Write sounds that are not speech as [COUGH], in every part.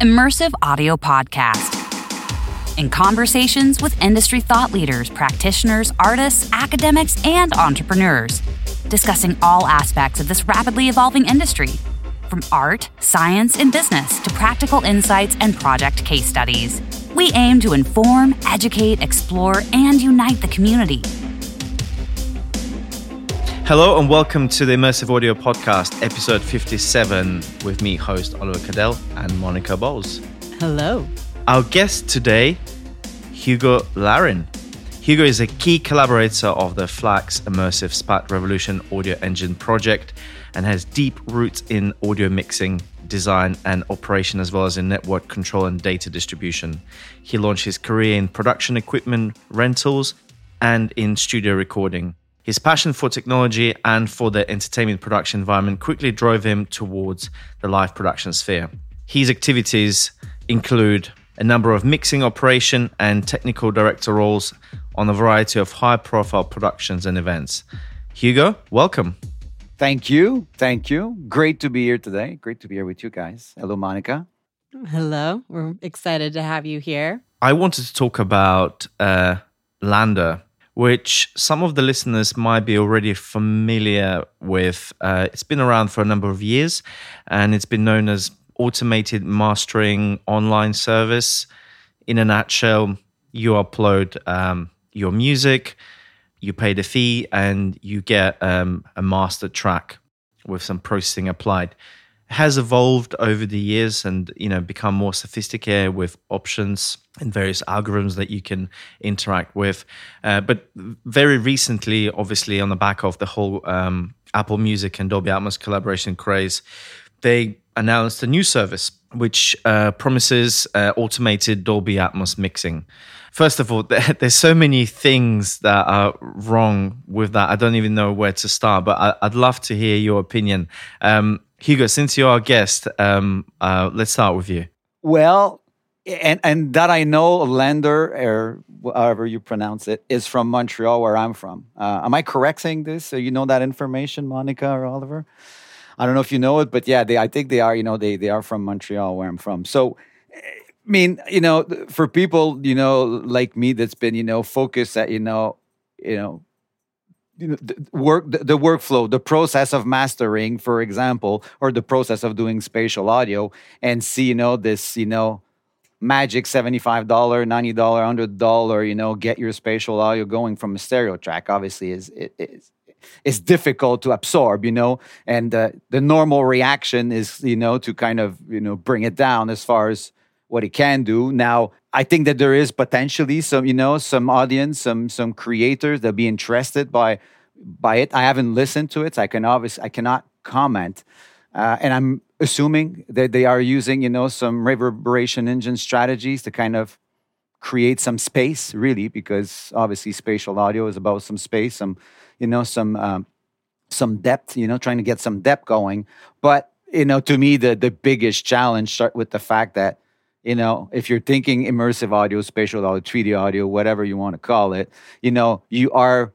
Immersive Audio Podcast. In conversations with industry thought leaders, practitioners, artists, academics, and entrepreneurs, discussing all aspects of this rapidly evolving industry, from art, science, and business to practical insights and project case studies. We aim to inform, educate, explore, and unite the community Hello and welcome to the Immersive Audio Podcast, episode 57, with me, host Oliver Kadel and Monica Bolles. Hello. Our guest today, Hugo Larin. Hugo is a key collaborator of the Flux Immersive Spat Revolution audio engine project and has deep roots in audio mixing, design, and operation, as well as in network control and data distribution. He launched his career in production equipment rentals and in studio recording. His passion for technology and for the entertainment production environment quickly drove him towards the live production sphere. His activities include a number of mixing operation and technical director roles on a variety of high profile productions and events. Hugo, welcome. Thank you. Thank you. Great to be here today. Great to be here with you guys. Hello, Monica. Hello. We're excited to have you here. I wanted to talk about uh, LANDR which some of the listeners might be already familiar with. Uh, it's been around for a number of years and it's been known as automated mastering online service. In a nutshell, you upload um, your music, you pay the fee, and you get um, a master track with some processing applied has evolved over the years and you know become more sophisticated with options and various algorithms that you can interact with. Uh, but very recently obviously on the back of the whole um, apple music and dolby atmos collaboration craze they announced a new service which uh, promises uh, automated dolby atmos mixing. First of all [LAUGHS] there's so many things that are wrong with that. I don't even know where to start but I, would love to hear your opinion. Um, Hugo, since you're our guest, um, uh, let's start with you. Well, and and that I know, LANDR or however you pronounce it, is from Montreal, where I'm from. Uh, am I correct saying this? So you know that information, Monica or Oliver? I don't know if you know it, but yeah, they I think they are. You know, they they are from Montreal, where I'm from. So. I mean, you know, for people, you know, like me, that's been, you know, focused at, you know, you know, you know the work the, the, workflow the process of mastering for example or the process of doing spatial audio and see you know this you know magic $75 $90 $100 you know get your spatial audio going from a stereo track obviously is is is difficult to absorb you know and uh, the normal reaction is you know to kind of you know bring it down as far as what it can do now I think that there is potentially some, you know, some audience, some some creators that be interested by by it. I haven't listened to it, so I can obviously I cannot comment. Uh, and I'm assuming that they are using, you know, some reverberation engine strategies to kind of create some space, really, because obviously spatial audio is about some space, some, you know, some um, some depth, you know, trying to get some depth going. But you know, to me, the the biggest challenge start with the fact that you know, if you're thinking immersive audio, spatial audio, 3D audio, whatever you want to call it, you know, you are,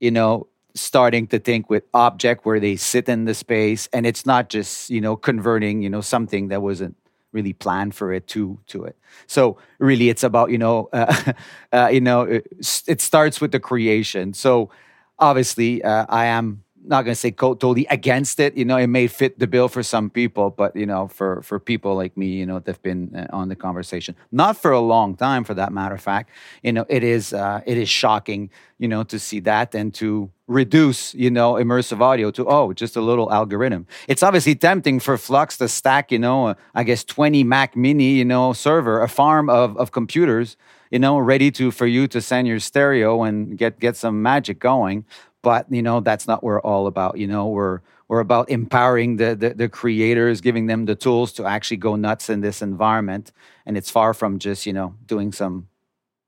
you know, starting to think with object where they sit in the space and it's not just, you know, converting, you know, something that wasn't really planned for it to to it. So really it's about, you know, [LAUGHS] uh, uh, you know, it, it, starts with the creation. So obviously uh, I am not going to say totally against it. You know, it may fit the bill for some people, but you know, for for people like me, you know, they've been uh, on the conversation, not for a long time, for that matter of fact. You know, it is uh, it is shocking, you know, to see that and to reduce, you know, immersive audio to oh, just a little algorithm. It's obviously tempting for Flux to stack, you know, I guess twenty Mac Mini, you know, server, a farm of of computers you know, ready to for you to send your stereo and get get some magic going but you know that's not what we're all about you know? We're we're about empowering the, the, the creators giving them the tools to actually go nuts in this environment. And it's far from just you know doing some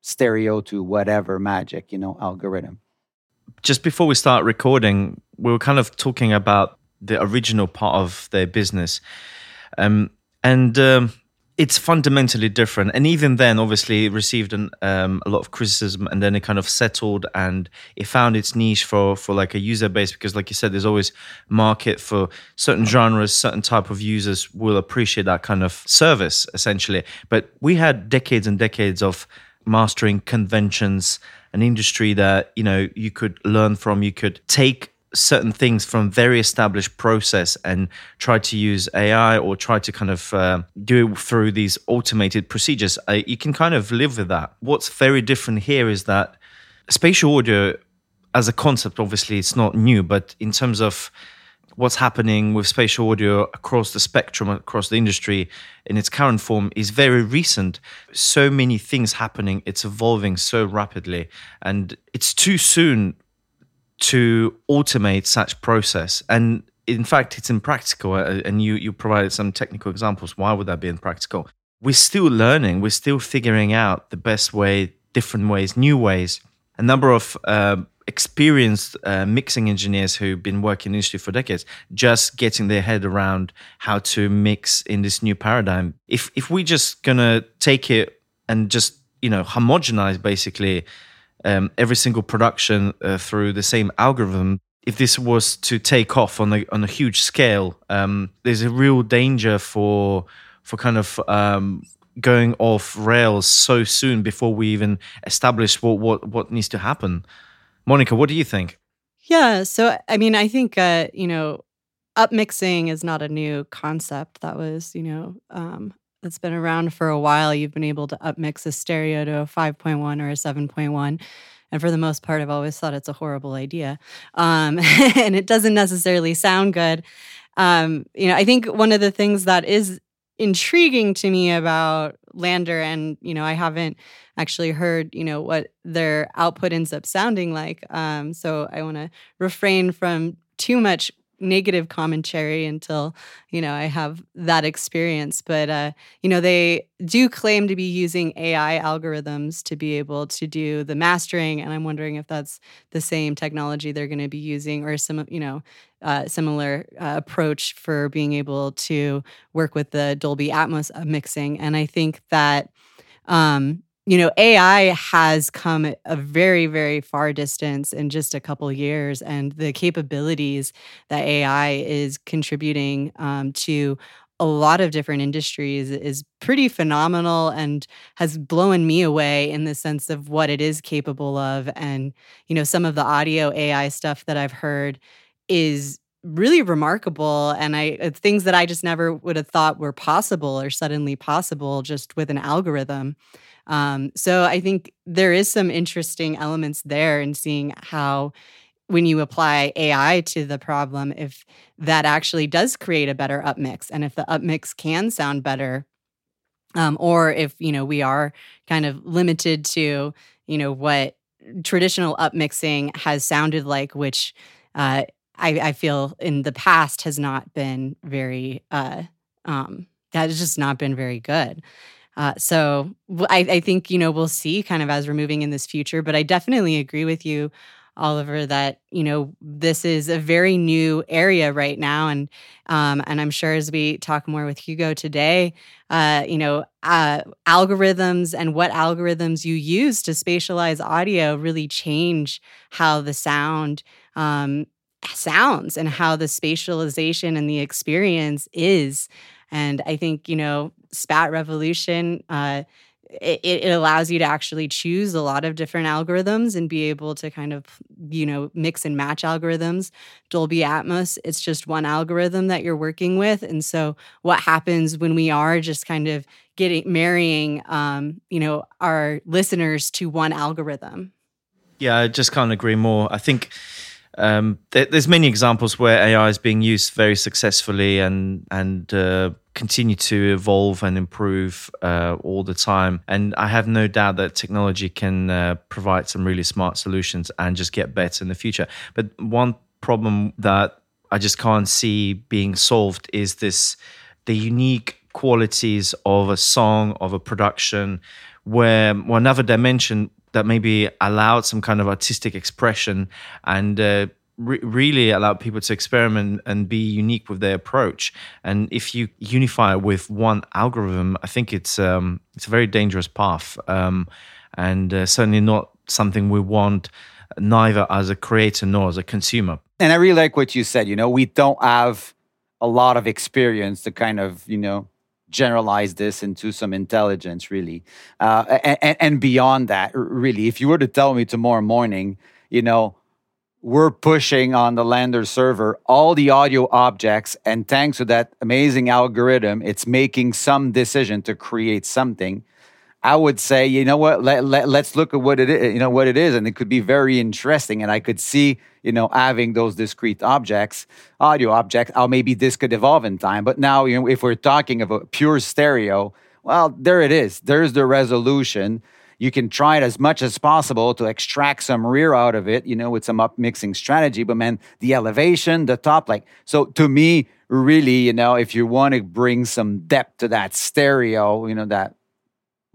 stereo to whatever magic you know algorithm. Just before we start recording we were kind of talking about the original part of their business. Um, and um, it's fundamentally different. And even then, obviously, it received an, um, a lot of criticism, and then it kind of settled and it found its niche for for like a user base because, like you said, there's always market for certain genres, certain type of users will appreciate that kind of service essentially. But we had decades and decades of mastering conventions, an industry that you know you could learn from, you could take certain things from very established process and try to use AI or try to kind of uh, do it through these automated procedures, uh, you can kind of live with that. What's very different here is that spatial audio as a concept, obviously, it's not new, but in terms of what's happening with spatial audio across the spectrum, across the industry in its current form is very recent. So many things happening, it's evolving so rapidly, and it's too soon to automate such process. And in fact it's impractical uh, and you you provided some technical examples. Why would that be impractical? We're still learning. We're still figuring out the best way different ways new ways. A number of uh, experienced uh, mixing engineers who've been working in industry for decades just getting their head around how to mix in this new paradigm. If if we're just gonna take it and just you know homogenize basically um, every single production uh, through the same algorithm. If this was to take off on a on a huge scale, um, there's a real danger for for kind of um, going off rails so soon before we even establish what what what needs to happen. Monica, what do you think? Yeah, so I mean, I think uh, you know, upmixing is not a new concept. That was you know um, that's been around for a while, you've been able to upmix a stereo to a 5.1 or a 7.1. And for the most part, I've always thought it's a horrible idea. Um, [LAUGHS] and it doesn't necessarily sound good. Um, you know, I think one of the things that is intriguing to me about LANDR, and, you know, I haven't actually heard, you know, what their output ends up sounding like. Um, so I want to refrain from too much negative commentary until you know i have that experience. But uh you know they do claim to be using ai algorithms to be able to do the mastering and i'm wondering if that's the same technology they're going to be using or some you know uh, similar uh, approach for being able to work with the dolby atmos uh, mixing. And i think that um you know, AI has come a very, very far distance in just a couple years, and the capabilities that AI is contributing um, to a lot of different industries is pretty phenomenal and has blown me away in the sense of what it is capable of. And, you know, some of the audio AI stuff that I've heard is really remarkable and i uh, things that i just never would have thought were possible or suddenly possible just with an algorithm um, so I think there is some interesting elements there in seeing how when you apply AI to the problem, if that actually does create a better upmix and if the upmix can sound better, um, or if you know we are kind of limited to you know what traditional upmixing has sounded like, which uh, I, I, feel in the past has not been very uh, um, that has just not been very good. Uh, so I, I think, you know, we'll see kind of as we're moving in this future. But I definitely agree with you, Oliver, that, you know, this is a very new area right now. And um, and I'm sure as we talk more with Hugo today, uh, you know, uh, algorithms and what algorithms you use to spatialize audio really change how the sound um, sounds and how the spatialization and the experience is. And I think, you know, Spat Revolution, uh, it, it allows you to actually choose a lot of different algorithms and be able to kind of, you know, mix and match algorithms. Dolby Atmos, it's just one algorithm that you're working with. And so what happens when we are just kind of getting marrying, um, you know, our listeners to one algorithm? Yeah, I just can't agree more. I think um, there, there's many examples where AI is being used very successfully and and uh, continue to evolve and improve uh, all the time. And I have no doubt that technology can uh, provide some really smart solutions and just get better in the future. But one problem that I just can't see being solved is this the unique qualities of a song of a production where well, another dimension that maybe allowed some kind of artistic expression and uh, re- really allowed people to experiment and be unique with their approach. And if you unify it with one algorithm, I think it's um, it's a very dangerous path, um, and uh, certainly not something we want neither as a creator nor as a consumer. And I really like what you said. You know, we don't have a lot of experience to kind of you know generalize this into some intelligence, really, uh, and, and beyond that, really. If you were to tell me tomorrow morning, you know we're pushing on the LANDR server all the audio objects and thanks to that amazing algorithm it's making some decision to create something i would say you know what let, let, let's look at what it is you know what it is and it could be very interesting and i could see you know having those discrete objects audio objects how maybe this could evolve in time. But now you know if we're talking about pure stereo well there it is. There's the resolution. You can try it as much as possible to extract some rear out of it, you know, with some up mixing strategy. But man, the elevation, the top, like, so to me, really, you know, if you want to bring some depth to that stereo, you know, that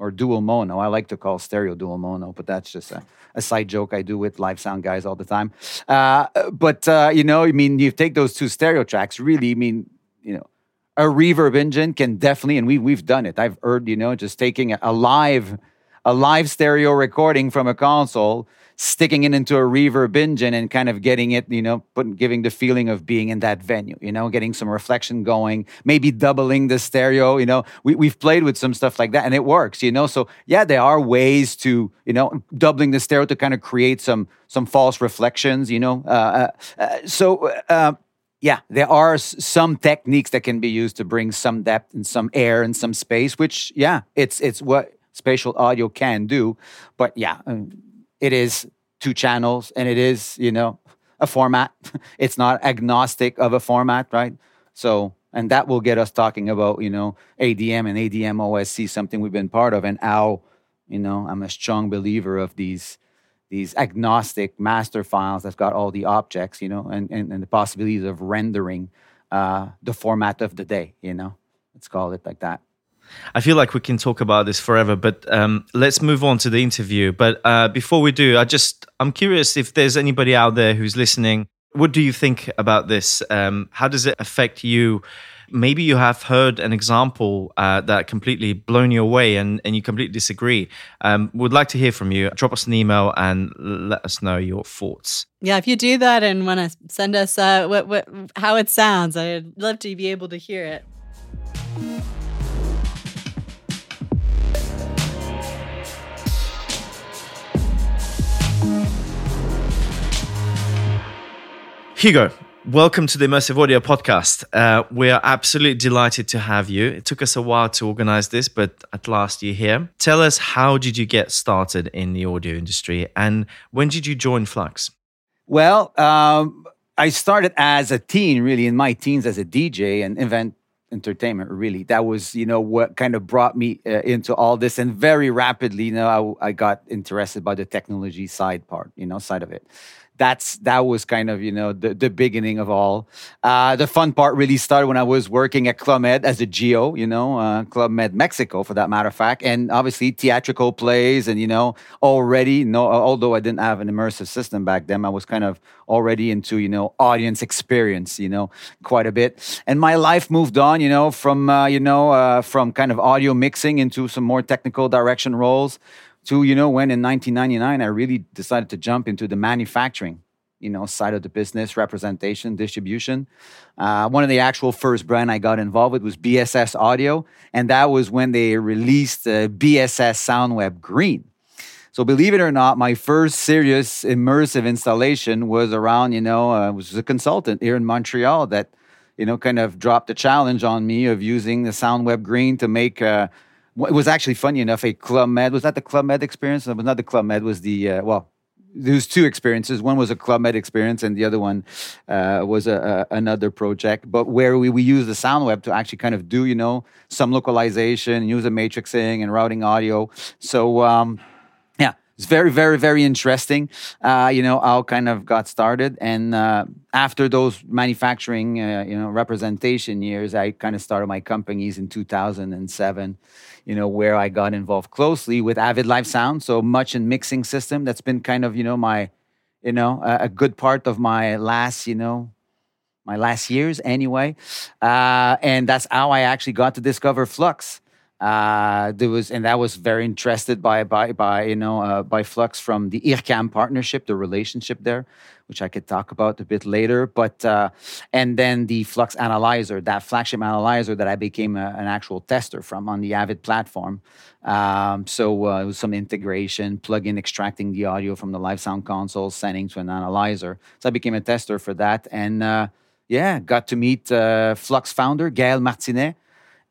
or dual mono. I like to call stereo dual mono, but that's just a, a side joke I do with live sound guys all the time. Uh, but uh, you know, I mean, you take those two stereo tracks. Really, I mean, you know, a reverb engine can definitely, and we we've done it. I've heard, you know, just taking a, a live a live stereo recording from a console, sticking it into a reverb engine and kind of getting it, you know, putting, giving the feeling of being in that venue, you know, getting some reflection going, maybe doubling the stereo, you know. We, we've played with some stuff like that and it works, you know. So yeah, there are ways to, you know, doubling the stereo to kind of create some some false reflections, you know. Uh, uh, uh so uh, yeah, there are some techniques that can be used to bring some depth and some air and some space, which yeah, it's it's what spatial audio can do. But yeah, um, it is two channels and it is, you know, a format. [LAUGHS] it's not agnostic of a format, right? So, and that will get us talking about, you know, ADM and ADM OSC, something we've been part of, and how, you know, I'm a strong believer of these these agnostic master files that's got all the objects, you know, and, and, and the possibilities of rendering uh, the format of the day, you know. Let's call it like that. I feel like we can talk about this forever, but um, let's move on to the interview. But uh, before we do, I just I'm curious if there's anybody out there who's listening. What do you think about this? Um, how does it affect you? Maybe you have heard an example uh, that completely blown you away, and, and you completely disagree. Um, would like to hear from you. Drop us an email and let us know your thoughts. Yeah, if you do that and want to send us uh, what what how it sounds, I'd love to be able to hear it. Hugo, welcome to the Immersive Audio Podcast. Uh, we are absolutely delighted to have you. It took us a while to organize this, but at last you're here. Tell us how did you get started in the audio industry and when did you join Flux? Well, um, I started as a teen, really, in my teens as a DJ and event entertainment really that was you know what kind of brought me uh, into all this and very rapidly you know I, I got interested by the technology side part you know side of it that's that was kind of you know the, the beginning of all. Uh, the fun part really started when I was working at Club Med as a geo, you know, uh, Club Med Mexico for that matter of fact, and obviously theatrical plays and you know already no although I didn't have an immersive system back then, I was kind of already into you know audience experience, you know, quite a bit, and my life moved on, you know, from uh, you know uh, from kind of audio mixing into some more technical direction roles to you know when in 1999 i really decided to jump into the manufacturing you know side of the business representation distribution. Uh, one of the actual first brand i got involved with was bss audio and that was when they released the bss soundweb green. So believe it or not my first serious immersive installation was around you know uh, was a consultant here in montreal that you know kind of dropped the challenge on me of using the soundweb green to make uh, it was actually funny enough. A Club Med was that the Club Med experience? It was not the Club Med. Was the uh, well, there was two experiences. One was a Club Med experience, and the other one uh, was a, a, another project. But where we, we use the SoundWeb to actually kind of do you know some localization, use the matrixing and routing audio. So. Um, it's very, very, very interesting. Uh, you know, how kind of got started, and uh, after those manufacturing, uh, you know, representation years, I kind of started my companies in 2007 you know, where I got involved closely with Avid Live Sound. So much in mixing system. That's been kind of, you know, my you know, a, a good part of my last, you know, my last years anyway. Uh, and that's how I actually got to discover Flux. Uh, there was, and that was very interested by by by you know uh, by Flux from the IRCAM partnership, the relationship there, which I could talk about a bit later. But uh, and then the Flux analyzer, that flagship analyzer that I became a, an actual tester from on the Avid platform. Um, so uh, it was some integration, plug-in extracting the audio from the live sound console, sending to an analyzer. So I became a tester for that, and uh, yeah, got to meet uh, Flux founder Gaël Martinet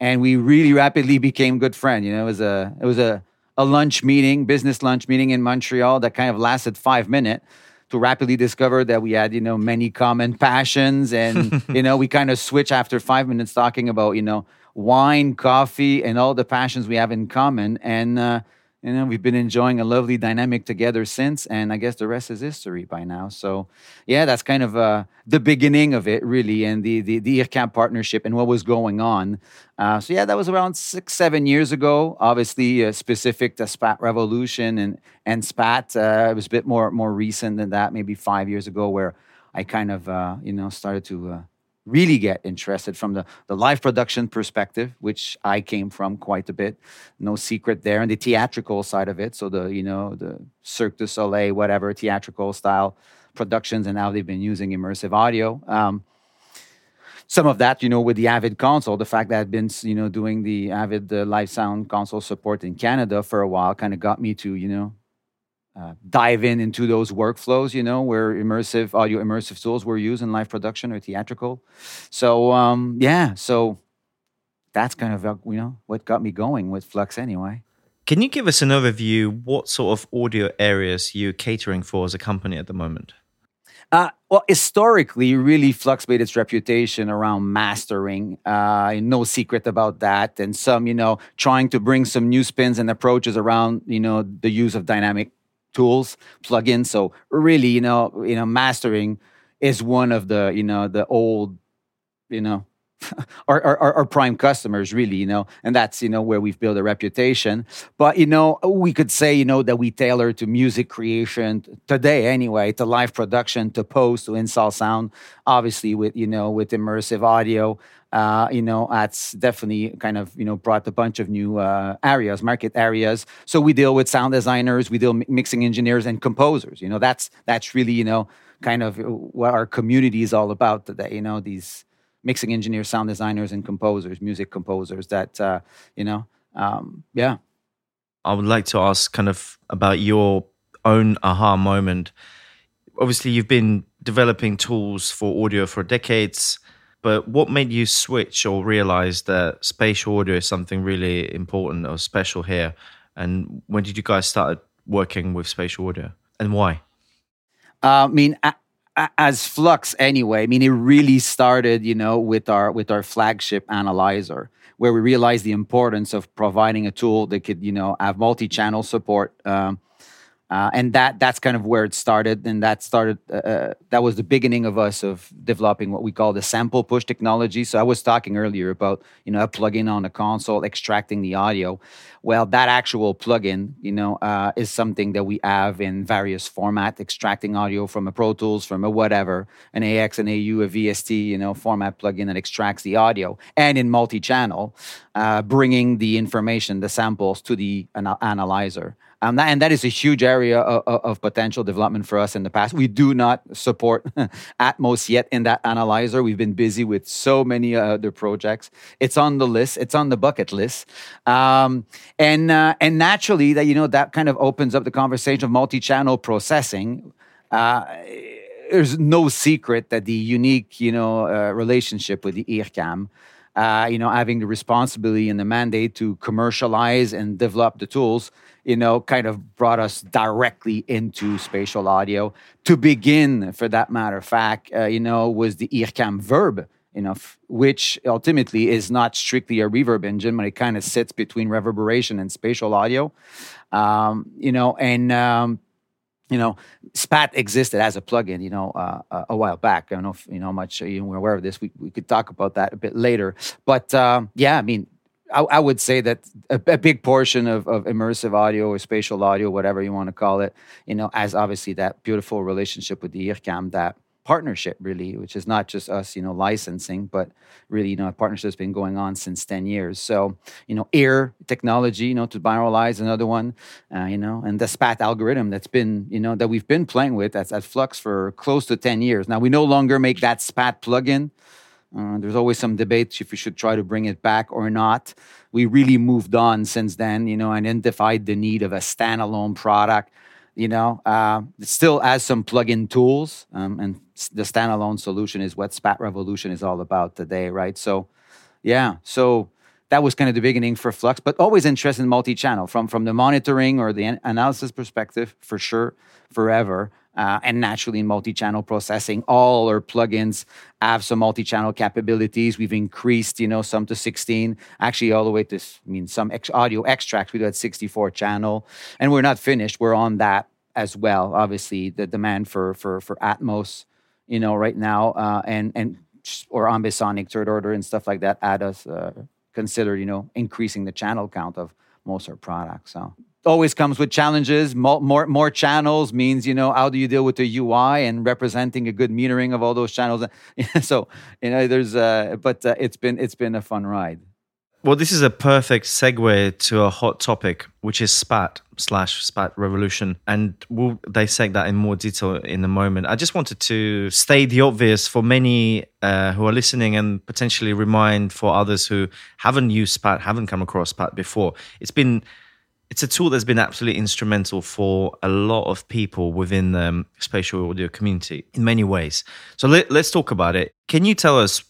and we really rapidly became good friends. You know, it was a it was a a lunch meeting, business lunch meeting in Montreal that kind of lasted five minutes to rapidly discover that we had you know many common passions, and [LAUGHS] you know we kind of switch after five minutes talking about you know wine, coffee, and all the passions we have in common, and. Uh, you know we've been enjoying a lovely dynamic together since and i guess the rest is history by now. So yeah that's kind of uh, the beginning of it really and the the, the IRCAM partnership and what was going on. Uh, so yeah that was around six seven years ago. Obviously uh, specific to spat revolution and and spat uh, it was a bit more more recent than that maybe five years ago where i kind of uh, you know started to uh, really get interested from the, the live production perspective, which I came from quite a bit. No secret there, and the theatrical side of it. So the you know the Cirque du Soleil, whatever theatrical style productions, and now they've been using immersive audio. Um, some of that, you know, with the Avid console, the fact that I've been, you know, doing the Avid the live sound console support in Canada for a while, kind of got me to, you know, uh, dive in into those workflows, you know, where immersive audio immersive tools were used in live production or theatrical. So um, yeah, so that's kind of uh, you know what got me going with Flux anyway. Can you give us an overview what sort of audio areas you're catering for as a company at the moment? Uh, well, historically, really Flux made its reputation around mastering. Uh, no secret about that, and some, you know, trying to bring some new spins and approaches around, you know, the use of dynamic tools, plugins. So really, you know, you know, mastering is one of the, you know, the old, you know, [LAUGHS] our, our, our prime customers really you know and that's you know where we've built a reputation but you know we could say you know that we tailor to music creation today anyway to live production to post to install sound obviously with you know with immersive audio uh, you know, that's definitely kind of, you know, brought a bunch of new uh, areas, market areas. So we deal with sound designers, we deal mixing engineers and composers. You know, that's that's really, you know, kind of what our community is all about today. You know, these mixing engineers, sound designers, and composers, music composers. That uh, you know, um, yeah. I would like to ask kind of about your own aha moment. Obviously, you've been developing tools for audio for decades but what made you switch or realize that spatial audio is something really important or special here? And when did you guys start working with spatial audio and why? Uh, I mean, as Flux anyway. I mean, it really started, you know, with our with our flagship analyzer, where we realized the importance of providing a tool that could, you know, have multi-channel support. Um, uh, and that that's kind of where it started and that started uh, uh, that was the beginning of us of developing what we call the sample push technology. So i was talking earlier about you know a plugin on a console extracting the audio. Well that actual plugin you know uh, is something that we have in various format extracting audio from a pro tools from a whatever an AAX an au a vst you know format plugin that extracts the audio. And in multi-channel uh, bringing the information the samples to the analyzer um, that, and that is a huge area of, of, potential development for us in the past. We do not support [LAUGHS] Atmos yet in that analyzer. We've been busy with so many other projects. It's on the list. It's on the bucket list. Um, and uh, and naturally, that you know that kind of opens up the conversation of multi-channel processing. Uh, there's no secret that the unique, you know, uh, relationship with the IRCAM uh, you know, having the responsibility and the mandate to commercialize and develop the tools, you know, kind of brought us directly into spatial audio. To begin, for that matter of fact, uh, you know, was the IRCAM verb, you know, which ultimately is not strictly a reverb engine, but it kind of sits between reverberation and spatial audio. Um, you know, and um, you know, Spat existed as a plugin, you know, uh, a while back. I don't know if you know much you were aware of this. We, we could talk about that a bit later. But um, yeah, I mean, I, I would say that a, a big portion of, of immersive audio or spatial audio, whatever you want to call it, you know, as obviously that beautiful relationship with the IRCAM, that partnership really, which is not just us, you know, licensing, but really, you know, a partnership has been going on since 10 years. So, you know, ear technology, you know, to binauralize another one, uh, you know, and the SPAT algorithm that's been, you know, that we've been playing with that's at Flux for close to 10 years. Now we no longer make that SPAT plugin. Uh, there's always some debate if we should try to bring it back or not. We really moved on since then, you know, and identified the need of a standalone product. You know, uh, it still has some plug-in tools, um, and the standalone solution is what Spat Revolution is all about today, right? So, yeah, so that was kind of the beginning for Flux, but always interested in multi-channel from from the monitoring or the analysis perspective, for sure, forever uh, and naturally in multi-channel processing. All our plugins have some multi-channel capabilities. We've increased, you know, some to 16, actually all the way to, I mean, some ex- audio extracts we do at 64 channel, and we're not finished. We're on that as well. Obviously, the demand for for for Atmos, you know, right now, uh, and and or ambisonic third order and stuff like that, add us uh, consider, you know, increasing the channel count of most of our products. So always comes with challenges. More, more, more channels means you know how do you deal with the UI and representing a good metering of all those channels. [LAUGHS] so you know there's uh, but uh, it's been it's been a fun ride. Well, this is a perfect segue to a hot topic, which is SPAT slash SPAT revolution. And we'll dissect that in more detail in a moment. I just wanted to state the obvious for many uh, who are listening and potentially remind for others who haven't used SPAT, haven't come across SPAT before. It's been it's a tool that's been absolutely instrumental for a lot of people within the spatial audio community in many ways. So let, us talk about it. Can you tell us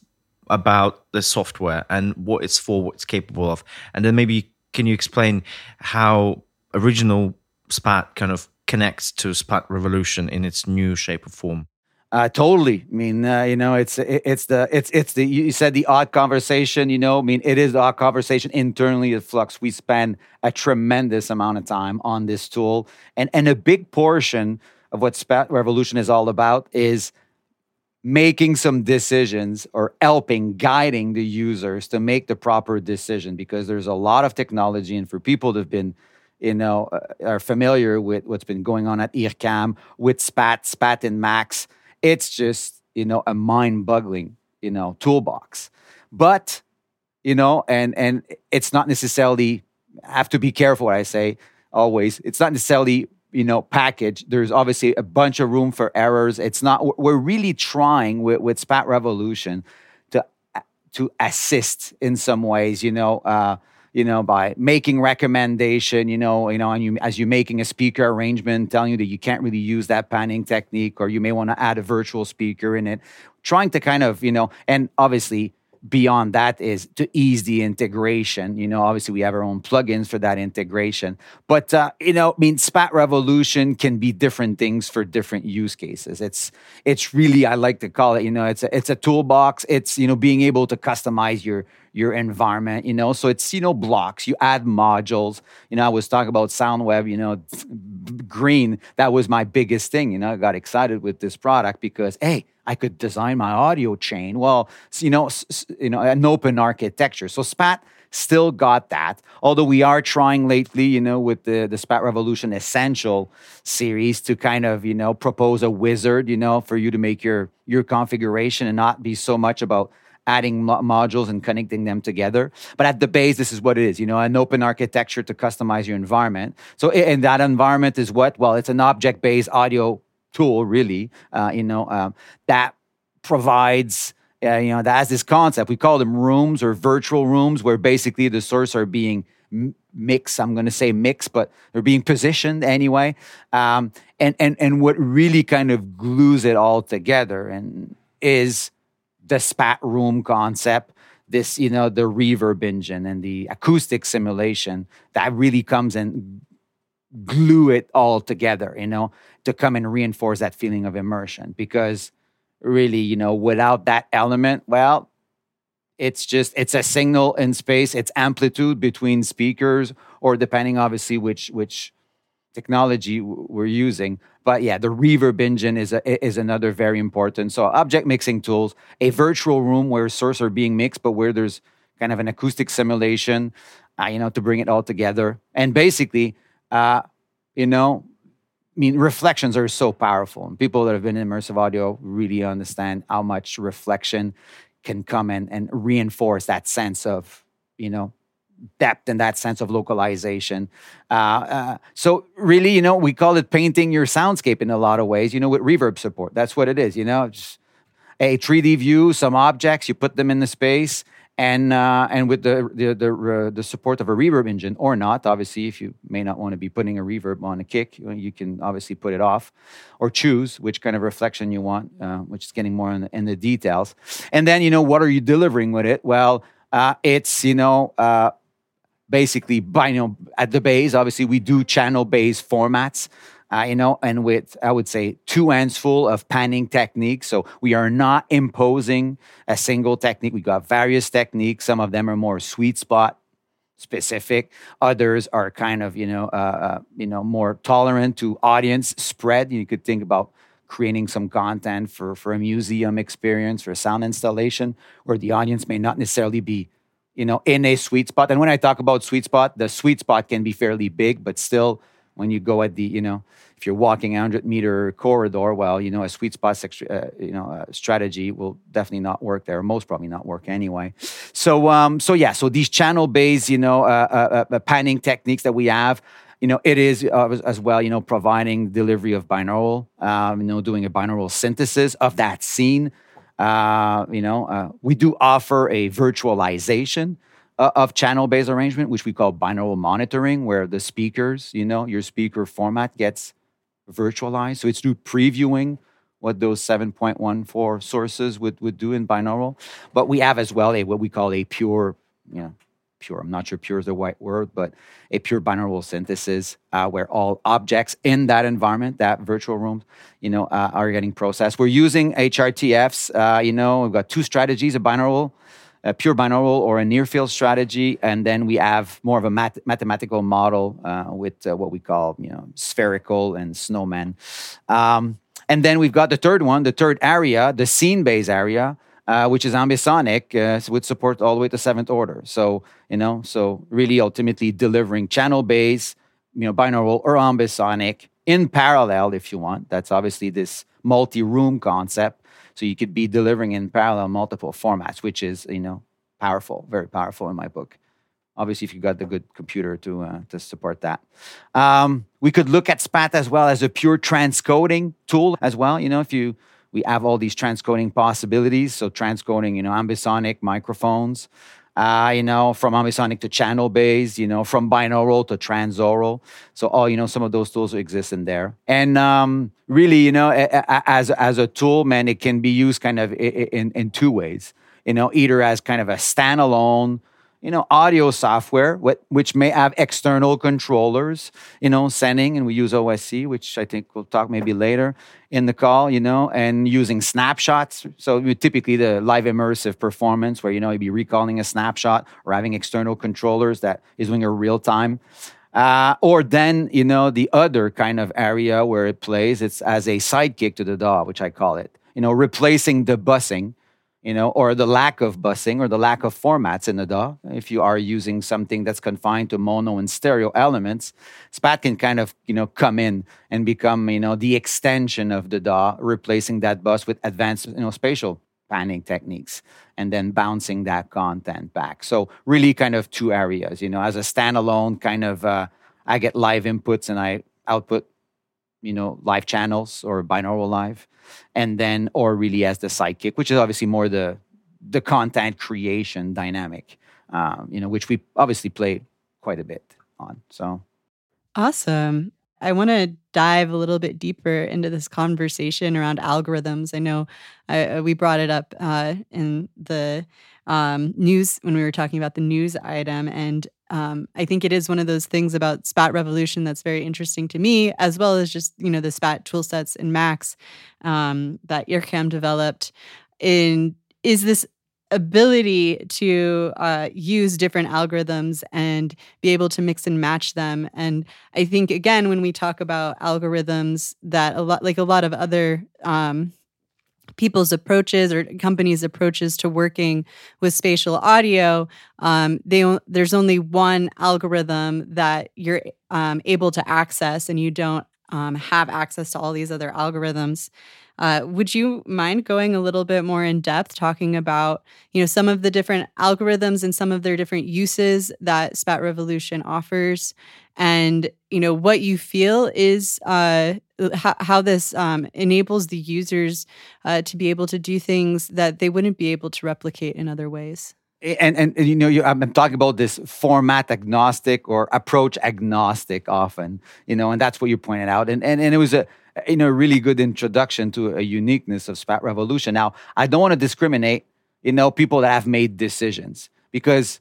about the software and what it's for, what it's capable of? And then maybe can you explain how original SPAT kind of connects to SPAT Revolution in its new shape or form? Uh, totally. I mean, uh, you know, it's it's the it's it's the you said the odd conversation. You know, I mean, it is the odd conversation internally at Flux. We spend a tremendous amount of time on this tool, and and a big portion of what Spat Revolution is all about is making some decisions or helping guiding the users to make the proper decision because there's a lot of technology and for people that have been you know uh, are familiar with what's been going on at IRCAM with SPAT, SPAT and Max it's just you know a mind-boggling you know toolbox. But you know and and it's not necessarily have to be careful what i say always it's not necessarily you know package there's obviously a bunch of room for errors. It's not we're really trying with, with spat revolution to to assist in some ways you know uh, you know, by making recommendation, you know, you know, and you as you're making a speaker arrangement, telling you that you can't really use that panning technique, or you may want to add a virtual speaker in it, trying to kind of, you know, and obviously beyond that is to ease the integration. You know, obviously we have our own plugins for that integration, but uh, you know, I mean, Spat Revolution can be different things for different use cases. It's it's really I like to call it. You know, it's a it's a toolbox. It's you know being able to customize your your environment. You know, so it's you know blocks. You add modules. You know, I was talking about SoundWeb. You know, [LAUGHS] green. That was my biggest thing. You know, I got excited with this product because hey I could design my audio chain. Well, you know, you know, an open architecture. So SPAT still got that. Although we are trying lately, you know, with the the SPAT Revolution Essential series to kind of, you know, propose a wizard, you know, for you to make your your configuration and not be so much about adding mo- modules and connecting them together. But at the base, this is what it is, you know, an open architecture to customize your environment. So, in that environment is what? Well, it's an object based audio tool, really, uh, you know, um, that provides, uh, you know, that has this concept. We call them rooms or virtual rooms where basically the source are being mixed. I'm going to say mixed, but they're being positioned anyway. Um, and, and, and what really kind of glues it all together and is the spat room concept this you know the reverb engine and the acoustic simulation that really comes and glue it all together, you know, to come and reinforce that feeling of immersion. Because really, you know, without that element, well, it's just it's a signal in space, it's amplitude between speakers, or depending obviously which which technology we're using. But yeah, the reverb engine is a, is another very important. So object mixing tools, a virtual room where sources are being mixed, but where there's kind of an acoustic simulation, uh, you know, to bring it all together. And basically, uh, you know, I mean, reflections are so powerful. And people that have been in immersive audio really understand how much reflection can come and, and reinforce that sense of, you know, depth and that sense of localization. Uh, uh, so really, you know, we call it painting your soundscape in a lot of ways. You know, with reverb support, that's what it is. You know, just a 3D view, some objects, you put them in the space, and uh, and with the the the, uh, the, support of a reverb engine or not. Obviously, if you may not want to be putting a reverb on a kick, you can obviously put it off, or choose which kind of reflection you want, uh, which is getting more in the, in the, details. And then you know what are you delivering with it? Well, uh, it's you know uh, basically binaural at the base. Obviously, we do channel based formats. Uh, you know, and with I would say two hands full of panning techniques. So we are not imposing a single technique. We got various techniques. Some of them are more sweet spot specific. Others are kind of you know uh, uh, you know more tolerant to audience spread. You could think about creating some content for for a museum experience for a sound installation where the audience may not necessarily be you know, in a sweet spot. And when I talk about sweet spot, the sweet spot can be fairly big, but still, when you go at the, you know, if you're walking a hundred meter corridor, well, you know, a sweet spot, uh, you know, strategy will definitely not work there. Most probably not work anyway. So, um, so yeah, so these channel based, you know, uh, uh, uh, panning techniques that we have, you know, it is uh, as well, you know, providing delivery of binaural, um, you know, doing a binaural synthesis of that scene uh, you know, uh, we do offer a virtualization uh, of channel-based arrangement, which we call binaural monitoring, where the speakers, you know, your speaker format gets virtualized. So it's through previewing what those 7.14 sources would, would do in binaural. But we have as well a what we call a pure, you know, pure. I'm not sure pure is the right word, but a pure binaural synthesis uh, where all objects in that environment, that virtual room, you know, uh, are getting processed. We're using HRTFs. Uh, you know, we've got two strategies: a binaural, a pure binaural, or a near field strategy, and then we have more of a mat- mathematical model uh, with uh, what we call, you know, spherical and snowman. Um, and then we've got the third one, the third area, the scene-based area uh, which is ambisonic, uh, with support all the way to seventh order. So you know, so really ultimately delivering channel base, you know, binaural or ambisonic in parallel if you want. That's obviously this multi-room concept. So you could be delivering in parallel multiple formats, which is you know powerful, very powerful in my book. Obviously, if you got the good computer to uh, to support that, um, we could look at SPAT as well as a pure transcoding tool as well. You know, if you we have all these transcoding possibilities. So transcoding, you know, ambisonic microphones, uh, you know, from ambisonic to channel based, you know, from binaural to transaural. So all, you know, some of those tools exist in there. And um, really, you know, as, as a tool, man, it can be used kind of in, in two ways, you know, either as kind of a standalone, you know, audio software, which may have external controllers, you know, sending, and we use OSC, which I think we'll talk maybe later in the call, you know, and using snapshots. So typically the live immersive performance where, you know, you'd be recalling a snapshot or having external controllers that is doing a real time. Uh, or then, you know, the other kind of area where it plays, it's as a sidekick to the DAW, which I call it, you know, replacing the busing you know, or the lack of busing or the lack of formats in the DAW. If you are using something that's confined to mono and stereo elements, SPAT can kind of, you know, come in and become, you know, the extension of the DAW, replacing that bus with advanced, you know, spatial panning techniques and then bouncing that content back. So really kind of two areas, you know, as a standalone kind of, uh, I get live inputs and I output you know live channels or binaural live and then or really as the sidekick which is obviously more the the content creation dynamic um, you know which we obviously play quite a bit on so. Awesome. I want to dive a little bit deeper into this conversation around algorithms. I know uh, we brought it up uh, in the um, news when we were talking about the news item and um, I think it is one of those things about SPAT Revolution that's very interesting to me, as well as just you know the SPAT tool sets in Max um, that IRCAM developed. In is this ability to uh, use different algorithms and be able to mix and match them. And I think again, when we talk about algorithms, that a lot like a lot of other um, people's approaches or companies' approaches to working with spatial audio, um, they there's only one algorithm that you're um, able to access, and you don't um, have access to all these other algorithms. Uh, would you mind going a little bit more in depth, talking about you know some of the different algorithms and some of their different uses that Spat Revolution offers, and you know what you feel is uh, how, how, this um, enables the users uh, to be able to do things that they wouldn't be able to replicate in other ways? and, and, and you know you, i'm talking about this format agnostic or approach agnostic often you know and that's what you pointed out and and, and it was a you know really good introduction to a uniqueness of spat revolution now i don't want to discriminate you know people that have made decisions because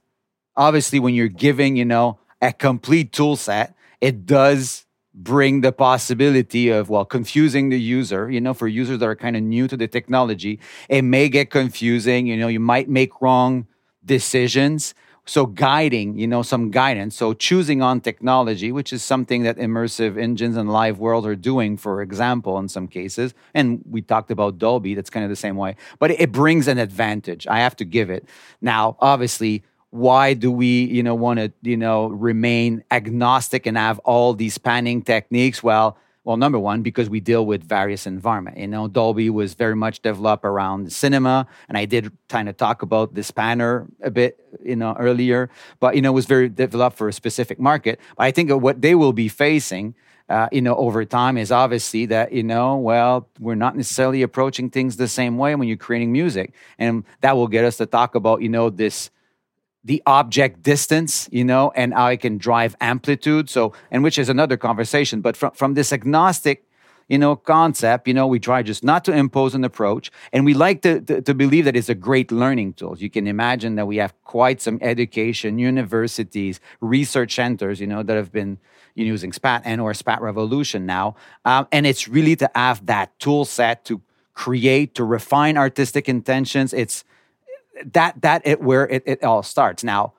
obviously when you're giving you know a complete tool set it does bring the possibility of well confusing the user. You know for users that are kind of new to the technology it may get confusing you know you might make wrong decisions. So guiding you know some guidance. So choosing on technology which is something that immersive engines and live world are doing for example in some cases. And we talked about dolby that's kind of the same way. But it brings an advantage. I have to give it. Now obviously why do we you know want to you know remain agnostic and have all these panning techniques well well, number one, because we deal with various environment. You know, Dolby was very much developed around cinema, and I did kind of talk about the spanner a bit, you know, earlier. But you know, it was very developed for a specific market. But I think what they will be facing, uh, you know, over time is obviously that you know, well, we're not necessarily approaching things the same way when you're creating music, and that will get us to talk about you know this the object distance, you know, and how I can drive amplitude. So, and which is another conversation. But from, from this agnostic, you know, concept, you know, we try just not to impose an approach. And we like to, to, to believe that it's a great learning tool. You can imagine that we have quite some education, universities, research centers, you know, that have been using SPAT and or SPAT Revolution now. Um, and it's really to have that tool set to create, to refine artistic intentions. It's, that that it where it, it all starts. Now,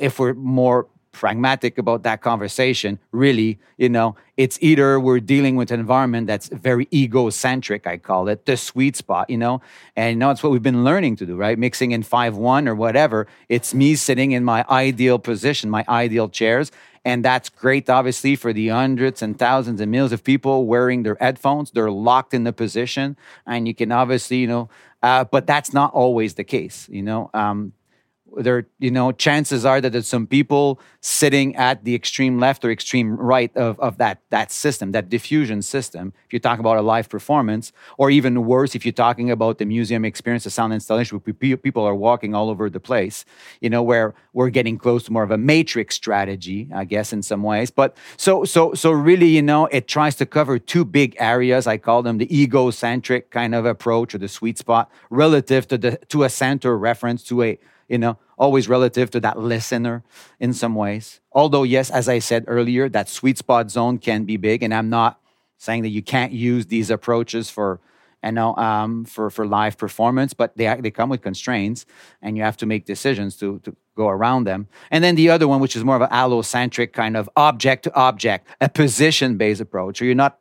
if we're more pragmatic about that conversation, really, you know, it's either we're dealing with an environment that's very egocentric, I call it, the sweet spot, you know, and you know, it's what we've been learning to do, right? Mixing in 5 1 or whatever. It's me sitting in my ideal position, my ideal chairs. And that's great, obviously, for the hundreds and thousands and millions of people wearing their headphones. They're locked in the position. And you can obviously, you know, uh, but that's not always the case. You know, um, there you know chances are that there's some people sitting at the extreme left or extreme right of, of that that system that diffusion system. If you talk about a live performance or even worse if you're talking about the museum experience the sound installation where people are walking all over the place you know where we're getting close to more of a matrix strategy i guess in some ways. But so so so really you know it tries to cover two big areas. I call them the egocentric kind of approach or the sweet spot relative to the to a center reference to a you know, always relative to that listener in some ways. Although, yes, as I said earlier, that sweet spot zone can be big, and I'm not saying that you can't use these approaches for you know um, for for live performance, but they they come with constraints, and you have to make decisions to to go around them. And then the other one, which is more of an allocentric kind of object to object, a position based approach, or you're not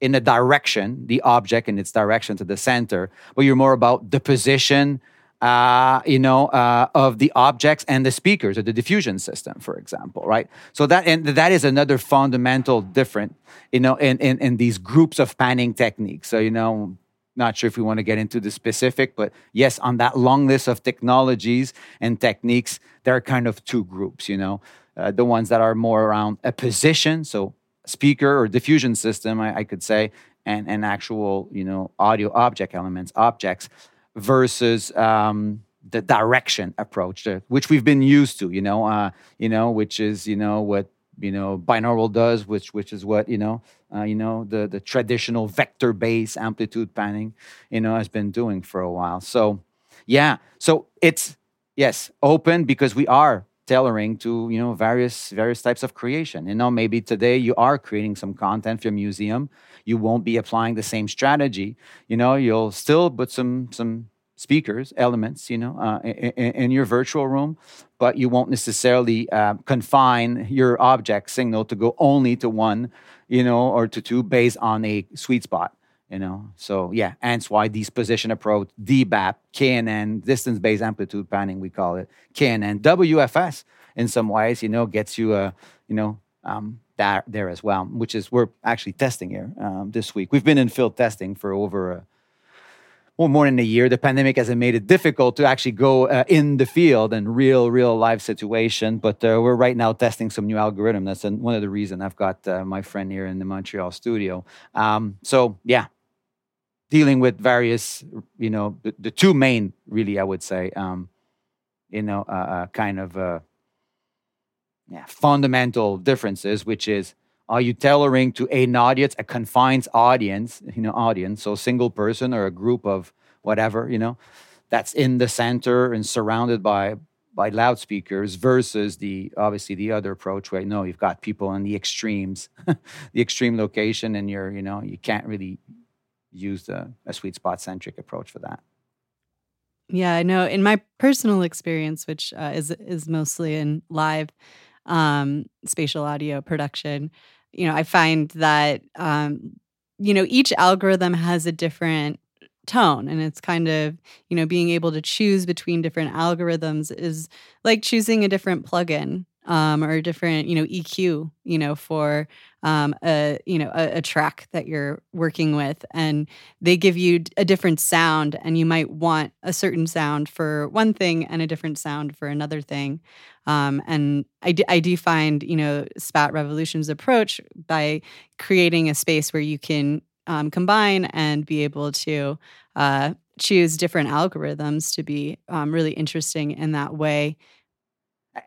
in the direction, the object in its direction to the center, but you're more about the position uh, you know, uh, of the objects and the speakers or the diffusion system, for example, right? So that and that is another fundamental different, you know, in, in, in these groups of panning techniques. So, you know, not sure if we want to get into the specific, but yes, on that long list of technologies and techniques, there are kind of two groups, you know, uh, the ones that are more around a position, so speaker or diffusion system, I, I could say, and, and actual, you know, audio object elements, objects versus um, the direction approach, which we've been used to, you know, uh, you know, which is you know what you know binaural does, which which is what you know, uh, you know the the traditional vector based amplitude panning, you know, has been doing for a while. So yeah, so it's yes open because we are tailoring to you know various various types of creation. You know maybe today you are creating some content for a museum. You won't be applying the same strategy. You know you'll still put some some speakers elements you know uh, in, in, your virtual room but you won't necessarily uh, confine your object signal to go only to one you know or to two based on a sweet spot You know, so yeah, hence why these position approach, DBAP, KNN, distance based amplitude panning, we call it KNN, WFS in some ways, you know, gets you a, you know, um, that there as well, which is we're actually testing here um, this week. We've been in field testing for over a, well, more than a year. The pandemic has made it difficult to actually go uh, in the field and real, real live situation. But uh, we're right now testing some new algorithm. That's one of the reasons I've got uh, my friend here in the Montreal studio. Um, so yeah, dealing with various, you know, the, the, two main, really, I would say, um, you know, uh, uh, kind of uh, yeah, fundamental differences, which is are you tailoring to an audience, a confined audience, you know, audience, so a single person or a group of whatever, you know, that's in the center and surrounded by by loudspeakers versus the obviously the other approach where no, you've got people in the extremes, [LAUGHS] the extreme location, and you're, you know, you can't really use the, a sweet spot centric approach for that. Yeah, I know. In my personal experience, which uh, is is mostly in live um, spatial audio production, you know, I find that um, you know each algorithm has a different tone and it's kind of you know being able to choose between different algorithms is like choosing a different plugin um, or a different you know eq you know for um, a you know a, a, track that you're working with and they give you a different sound and you might want a certain sound for one thing and a different sound for another thing. Um, and I, d- I do find you know spat revolution's approach by creating a space where you can um, combine and be able to uh, choose different algorithms to be um, really interesting in that way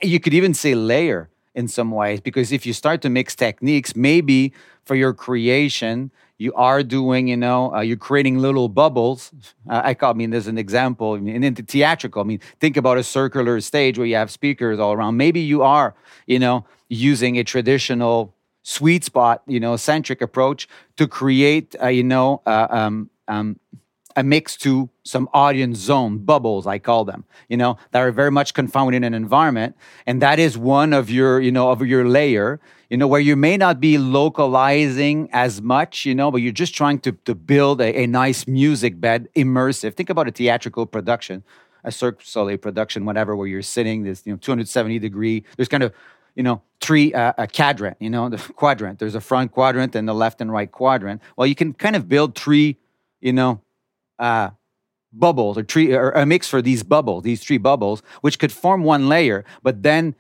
you could even say layer in some ways because if you start to mix techniques maybe for your creation you are doing you know uh, you're creating little bubbles. Uh, i call I mean there's an example I mean, in the theatrical i mean think about a circular stage where you have speakers all around. Maybe you are you know using a traditional sweet spot you know centric approach to create uh, you know uh, um, um, mix to some audience zone bubbles i call them you know that are very much confined in an environment. And that is one of your you know of your layer you know where you may not be localizing as much you know but you're just trying to, to build a, a nice music bed immersive. Think about a theatrical production a cirque soleil production whatever where you're sitting this you know 270 degree there's kind of you know three uh, a quadrant you know the quadrant. There's a front quadrant and the left and right quadrant. Well you can kind of build three you know uh, bubbles or tree or a mix for these bubbles, these three bubbles, which could form one layer, but then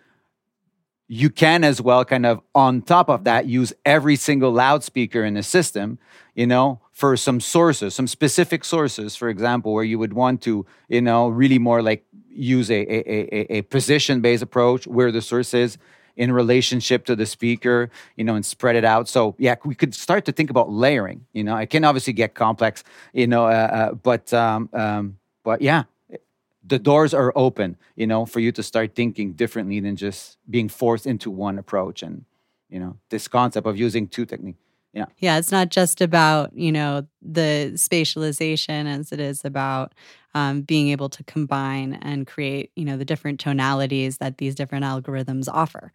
you can as well kind of on top of that use every single loudspeaker in the system you know for some sources some specific sources for example where you would want to you know really more like use a, a, a, a position based approach where the source is in relationship to the speaker, you know, and spread it out. So yeah, we could start to think about layering. You know, it can obviously get complex, you know, uh, uh, but um, um, but yeah, the doors are open, you know, for you to start thinking differently than just being forced into one approach. And you know, this concept of using two techniques. Yeah. Yeah. It's not just about, you know, the spatialization as it is about um, being able to combine and create, you know, the different tonalities that these different algorithms offer.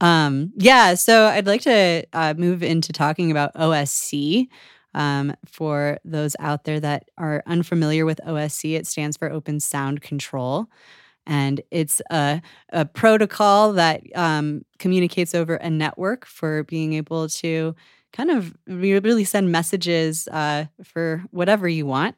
Um, yeah. So I'd like to uh, move into talking about OSC. Um, for those out there that are unfamiliar with OSC, it stands for Open Sound Control and it's a, a protocol that um, communicates over a network for being able to kind of really send messages uh, for whatever you want.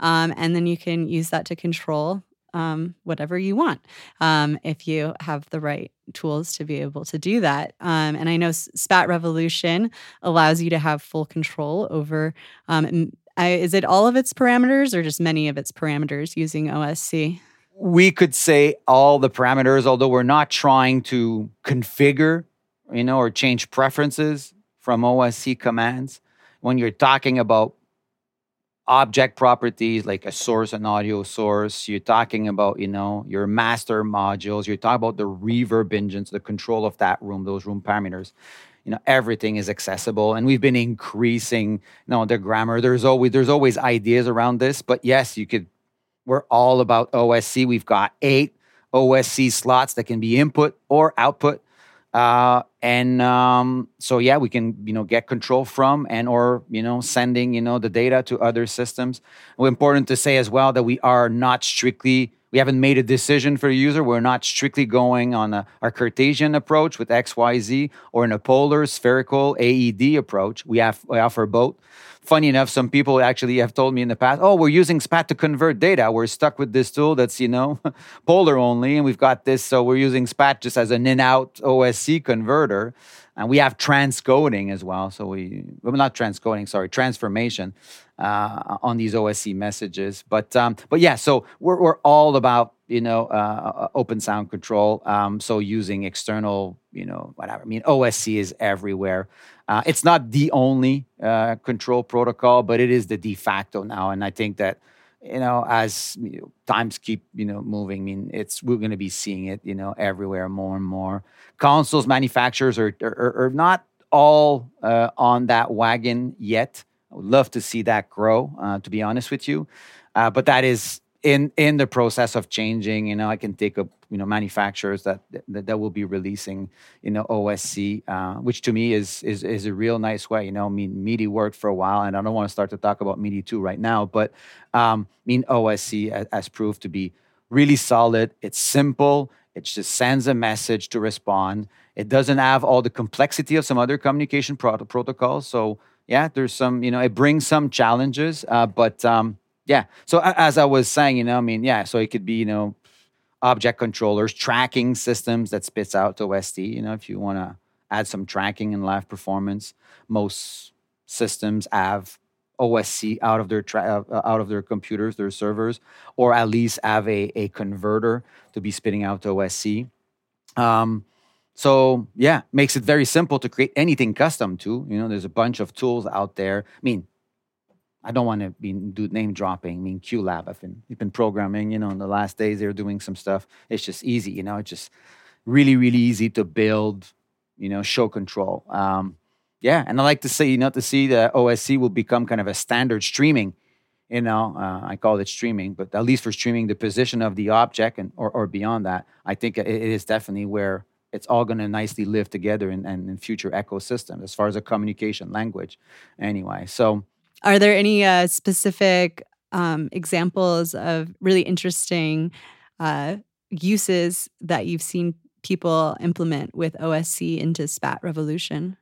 Um, and then you can use that to control um, whatever you want um, if you have the right tools to be able to do that. Um, and I know Spat Revolution allows you to have full control over. Um, I, is it all of its parameters or just many of its parameters using OSC? We could say all the parameters, although we're not trying to configure, you know, or change preferences from OSC commands. When you're talking about object properties like a source, an audio source, you're talking about, you know, your master modules, you're talking about the reverb engines, the control of that room, those room parameters. You know, everything is accessible. And we've been increasing, you know, the grammar. There's always there's always ideas around this, but yes, you could we're all about OSC. We've got eight OSC slots that can be input or output. Uh, and um, so yeah, we can you know get control from and or you know sending you know the data to other systems. Important to say as well that we are not strictly we haven't made a decision for the user. We're not strictly going on a, our Cartesian approach with XYZ or in a polar spherical AED approach. We have we offer both funny enough, some people actually have told me in the past, oh, we're using SPAT to convert data. We're stuck with this tool that's, you know, [LAUGHS] polar only, and we've got this. So we're using SPAT just as an in out OSC converter. And we have transcoding as well. So we, well, not transcoding, sorry, transformation uh, on these OSC messages. But, um, but yeah, so we're, we're all about, you know, uh, uh open sound control. Um, so using external, you know, whatever. I mean, OSC is everywhere. Uh, it's not the only uh, control protocol, but it is the de facto now. And I think that you know, as you know, times keep you know moving, I mean, it's we're going to be seeing it, you know, everywhere more and more. Consoles manufacturers are are, are not all uh, on that wagon yet. I would love to see that grow, uh, to be honest with you, uh, but that is in in the process of changing. You know, I can take a you know manufacturers that that, that will be releasing you know OSC, uh, which to me is is is a real nice way. You know, I mean, MIDI worked for a while, and I don't want to start to talk about MIDI two right now, but um, I mean OSC has, proved to be really solid. It's simple. It just sends a message to respond. It doesn't have all the complexity of some other communication pro- protocols. So yeah, there's some, you know, it brings some challenges, uh, but um, yeah. So as I was saying, you know, I mean, yeah. So it could be, you know, object controllers, tracking systems that spits out to OSC. You know, if you want to add some tracking and live performance, most systems have OSC out of their tra- uh, out of their computers, their servers, or at least have a, a converter to be spitting out to OSC. Um, so yeah, makes it very simple to create anything custom to. You know, there's a bunch of tools out there. I mean, I don't want to be do name dropping. I mean, QLab. I've been you've been programming. You know, in the last days they're doing some stuff. It's just easy. You know, it's just really really easy to build. You know, show control. Um, yeah, and I like to say, you know, to see the OSC will become kind of a standard streaming. You know, uh, I call it streaming, but at least for streaming the position of the object and or, or beyond that, I think it is definitely where it's all going to nicely live together in, in future ecosystems as far as a communication language. Anyway, so are there any uh, specific um, examples of really interesting uh, uses that you've seen people implement with OSC into SPAT Revolution?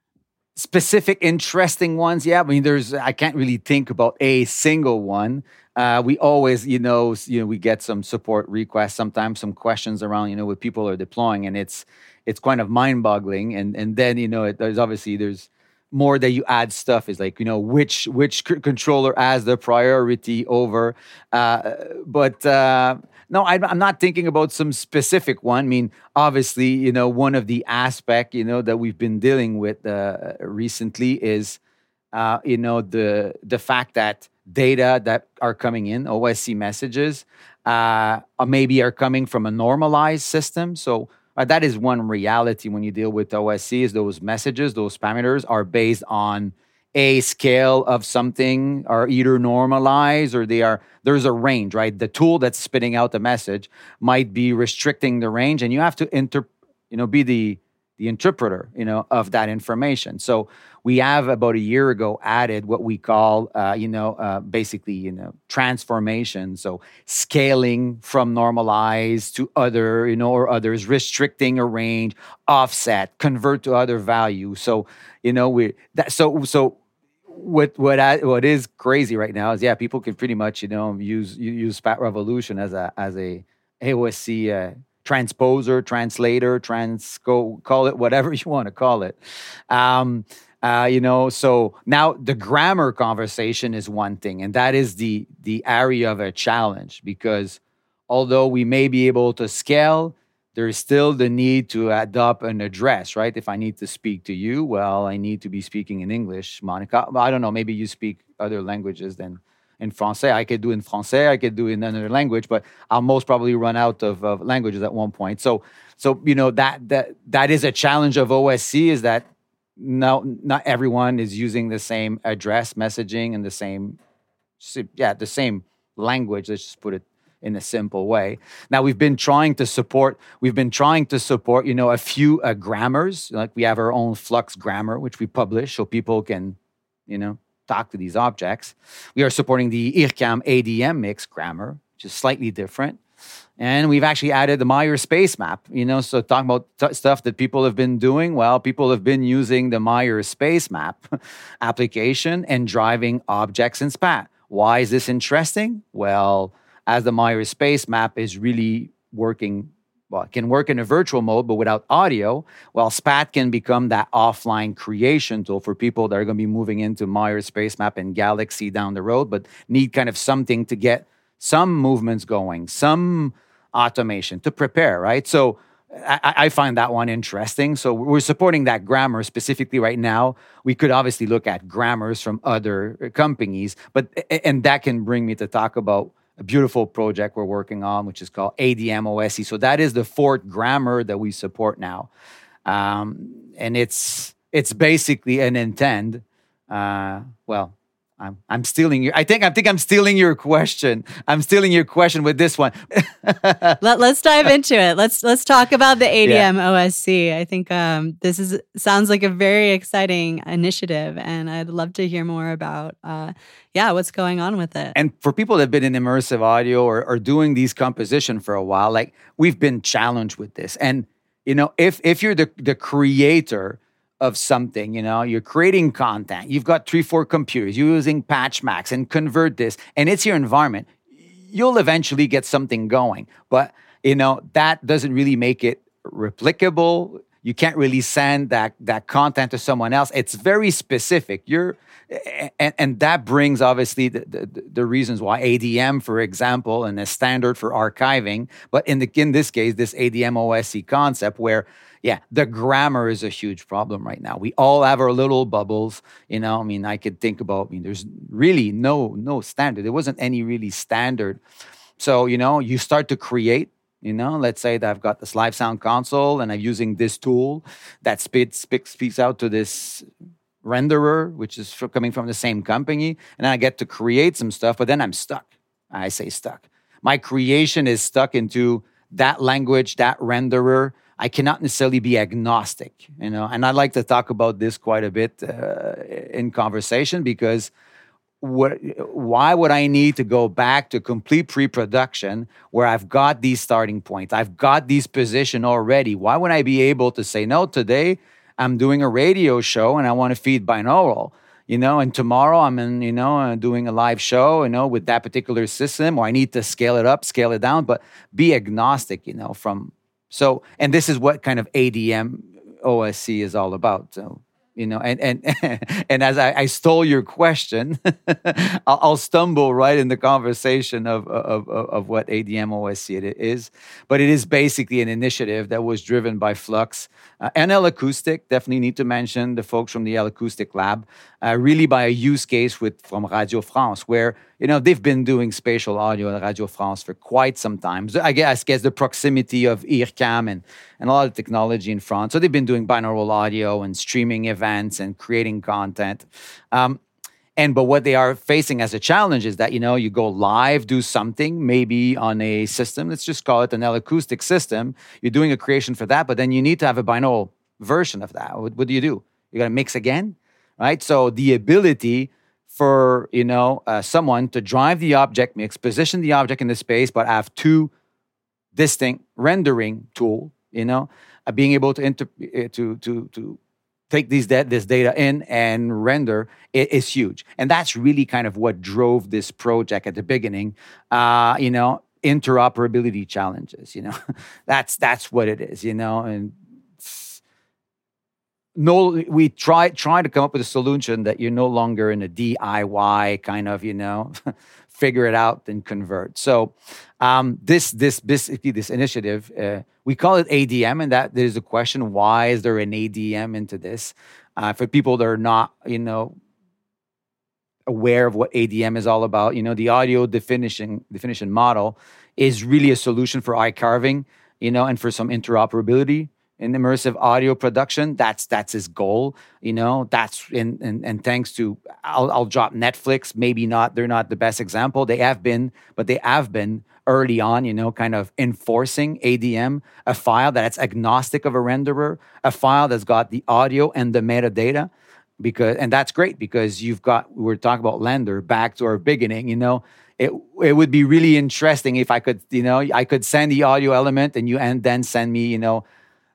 Specific, interesting ones, yeah. I mean, there's I can't really think about a single one. Uh, we always, you know, you know, we get some support requests, sometimes some questions around, you know, what people are deploying, and it's it's kind of mind-boggling. And and then you know, it, there's obviously there's more that you add stuff is like you know which which c- controller has the priority over uh, but uh, no I, i'm not thinking about some specific one. I mean obviously you know one of the aspect you know that we've been dealing with uh, recently is uh, you know the the fact that data that are coming in osc messages uh, maybe are coming from a normalized system. So uh, that is one reality when you deal with OSC is those messages, those parameters are based on a scale of something are either normalized or they are there's a range, right? The tool that's spitting out the message might be restricting the range and you have to inter you know be the the interpreter, you know, of that information. So we have about a year ago added what we call, uh, you know, uh, basically, you know, transformation. So scaling from normalized to other, you know, or others, restricting a range, offset, convert to other value. So, you know, we that so so what what I, what is crazy right now is yeah, people can pretty much you know use use SPAT Revolution as a as a AOSC uh, transposer, translator, transco, call it whatever [LAUGHS] you want to call it. Um, uh, you know, so now the grammar conversation is one thing, and that is the the area of a challenge because although we may be able to scale, there is still the need to adopt an address, right? If I need to speak to you, well, I need to be speaking in English, Monica. I don't know, maybe you speak other languages than in français. I could do in français. I could do in another language, but I'll most probably run out of, of languages at one point. So, so you know that that that is a challenge of OSC is that no, not everyone is using the same address messaging and the same, yeah, the same language. Let's just put it in a simple way. Now we've been trying to support we've been trying to support you know a few uh, grammars like we have our own Flux grammar which we publish so people can you know talk to these objects. We are supporting the IRCAM ADMix grammar which is slightly different. And we've actually added the Meyer Spacemap, you know, so talking about t- stuff that people have been doing. Well, people have been using the Meyer Spacemap [LAUGHS] application and driving objects in SPAT. Why is this interesting? Well, as the Meyer Spacemap is really working, well, it can work in a virtual mode, but without audio, well, SPAT can become that offline creation tool for people that are going to be moving into Meyer Spacemap and Galaxy down the road, but need kind of something to get some movements going, some automation to prepare, right? So I, I, find that one interesting. So we're supporting that grammar specifically right now. We could obviously look at grammars from other uh, companies, but and that can bring me to talk about a beautiful project we're working on, which is called ADM OSC. So that is the fourth grammar that we support now, um, and it's it's basically an intent. Uh, well, I'm, I'm stealing your. I think I think I'm stealing your question. I'm stealing your question with this one. [LAUGHS] Let, us dive into it. Let's let's talk about the ADM yeah. OSC. I think um, this is sounds like a very exciting initiative, and I'd love to hear more about uh, yeah what's going on with it. And for people that have been in immersive audio or, or doing these composition for a while, like we've been challenged with this, and you know if if you're the the creator of something, you know, you're creating content, you've got three, four computers, you're using PatchMax and convert this, and it's your environment, you'll eventually get something going. But, you know, that doesn't really make it replicable. You can't really send that that content to someone else. It's very specific. You're and, and that brings obviously the, the, the, reasons why ADM, for example, and a standard for archiving, but in the in this case, this ADM OSC concept where yeah, the grammar is a huge problem right now. We all have our little bubbles, you know. I mean, I could think about. I mean, there's really no no standard. There wasn't any really standard. So you know, you start to create. You know, let's say that I've got this live sound console and I'm using this tool that spits speaks, speaks out to this renderer, which is coming from the same company, and I get to create some stuff. But then I'm stuck. I say stuck. My creation is stuck into that language, that renderer, I cannot necessarily be agnostic, you know. And I like to talk about this quite a bit uh, in conversation because what, why would I need to go back to complete pre-production where I've got these starting points, I've got these position already? Why would I be able to say no today? I'm doing a radio show and I want to feed binaural you know, and tomorrow I'm in, you know, uh, doing a live show, you know, with that particular system, or I need to scale it up, scale it down, but be agnostic, you know, from so, and this is what kind of ADM OSC is all about. So, you know, and and [LAUGHS] and as I, I stole your question, [LAUGHS] I'll, I'll, stumble right in the conversation of, of of what ADM OSC it is, but it is basically an initiative that was driven by Flux uh, and L Acoustic. Definitely need to mention the folks from the L Acoustic Lab, uh, really by a use case with from Radio France, where you know, they've been doing spatial audio at Radio France for quite some time. So I guess, I guess the proximity of IRCAM and, and a lot of technology in France. So they've been doing binaural audio and streaming events and creating content. Um, and but what they are facing as a challenge is that you know you go live, do something maybe on a system. Let's just call it an acoustic system. You're doing a creation for that, but then you need to have a binaural version of that. What, what do you do? You got to mix again, right? So the ability for you know uh, someone to drive the object mix, position the object in the space, but have two distinct rendering tool. You know, uh, being able to inter- uh, to to to take these da- this data in and render is huge, and that's really kind of what drove this project at the beginning. Uh, you know, interoperability challenges. You know, [LAUGHS] that's that's what it is. You know, and no we try try to come up with a solution that you're no longer in a diy kind of you know [LAUGHS] figure it out and convert. So um, this this basically this initiative uh, we call it adm and that there's a question why is there an adm into this? Uh, for people that are not you know aware of what adm is all about you know the audio definition definition model is really a solution for iCarving you know and for some interoperability in immersive audio production. That's that's his goal. You know, that's and and, and thanks to I'll, I'll drop Netflix. Maybe not. They're not the best example. They have been, but they have been early on. You know, kind of enforcing ADM, a file that's agnostic of a renderer, a file that's got the audio and the metadata. Because and that's great because you've got we we're talking about LANDR back to our beginning. You know, it it would be really interesting if I could, you know, I could send the audio element and you and then send me, you know,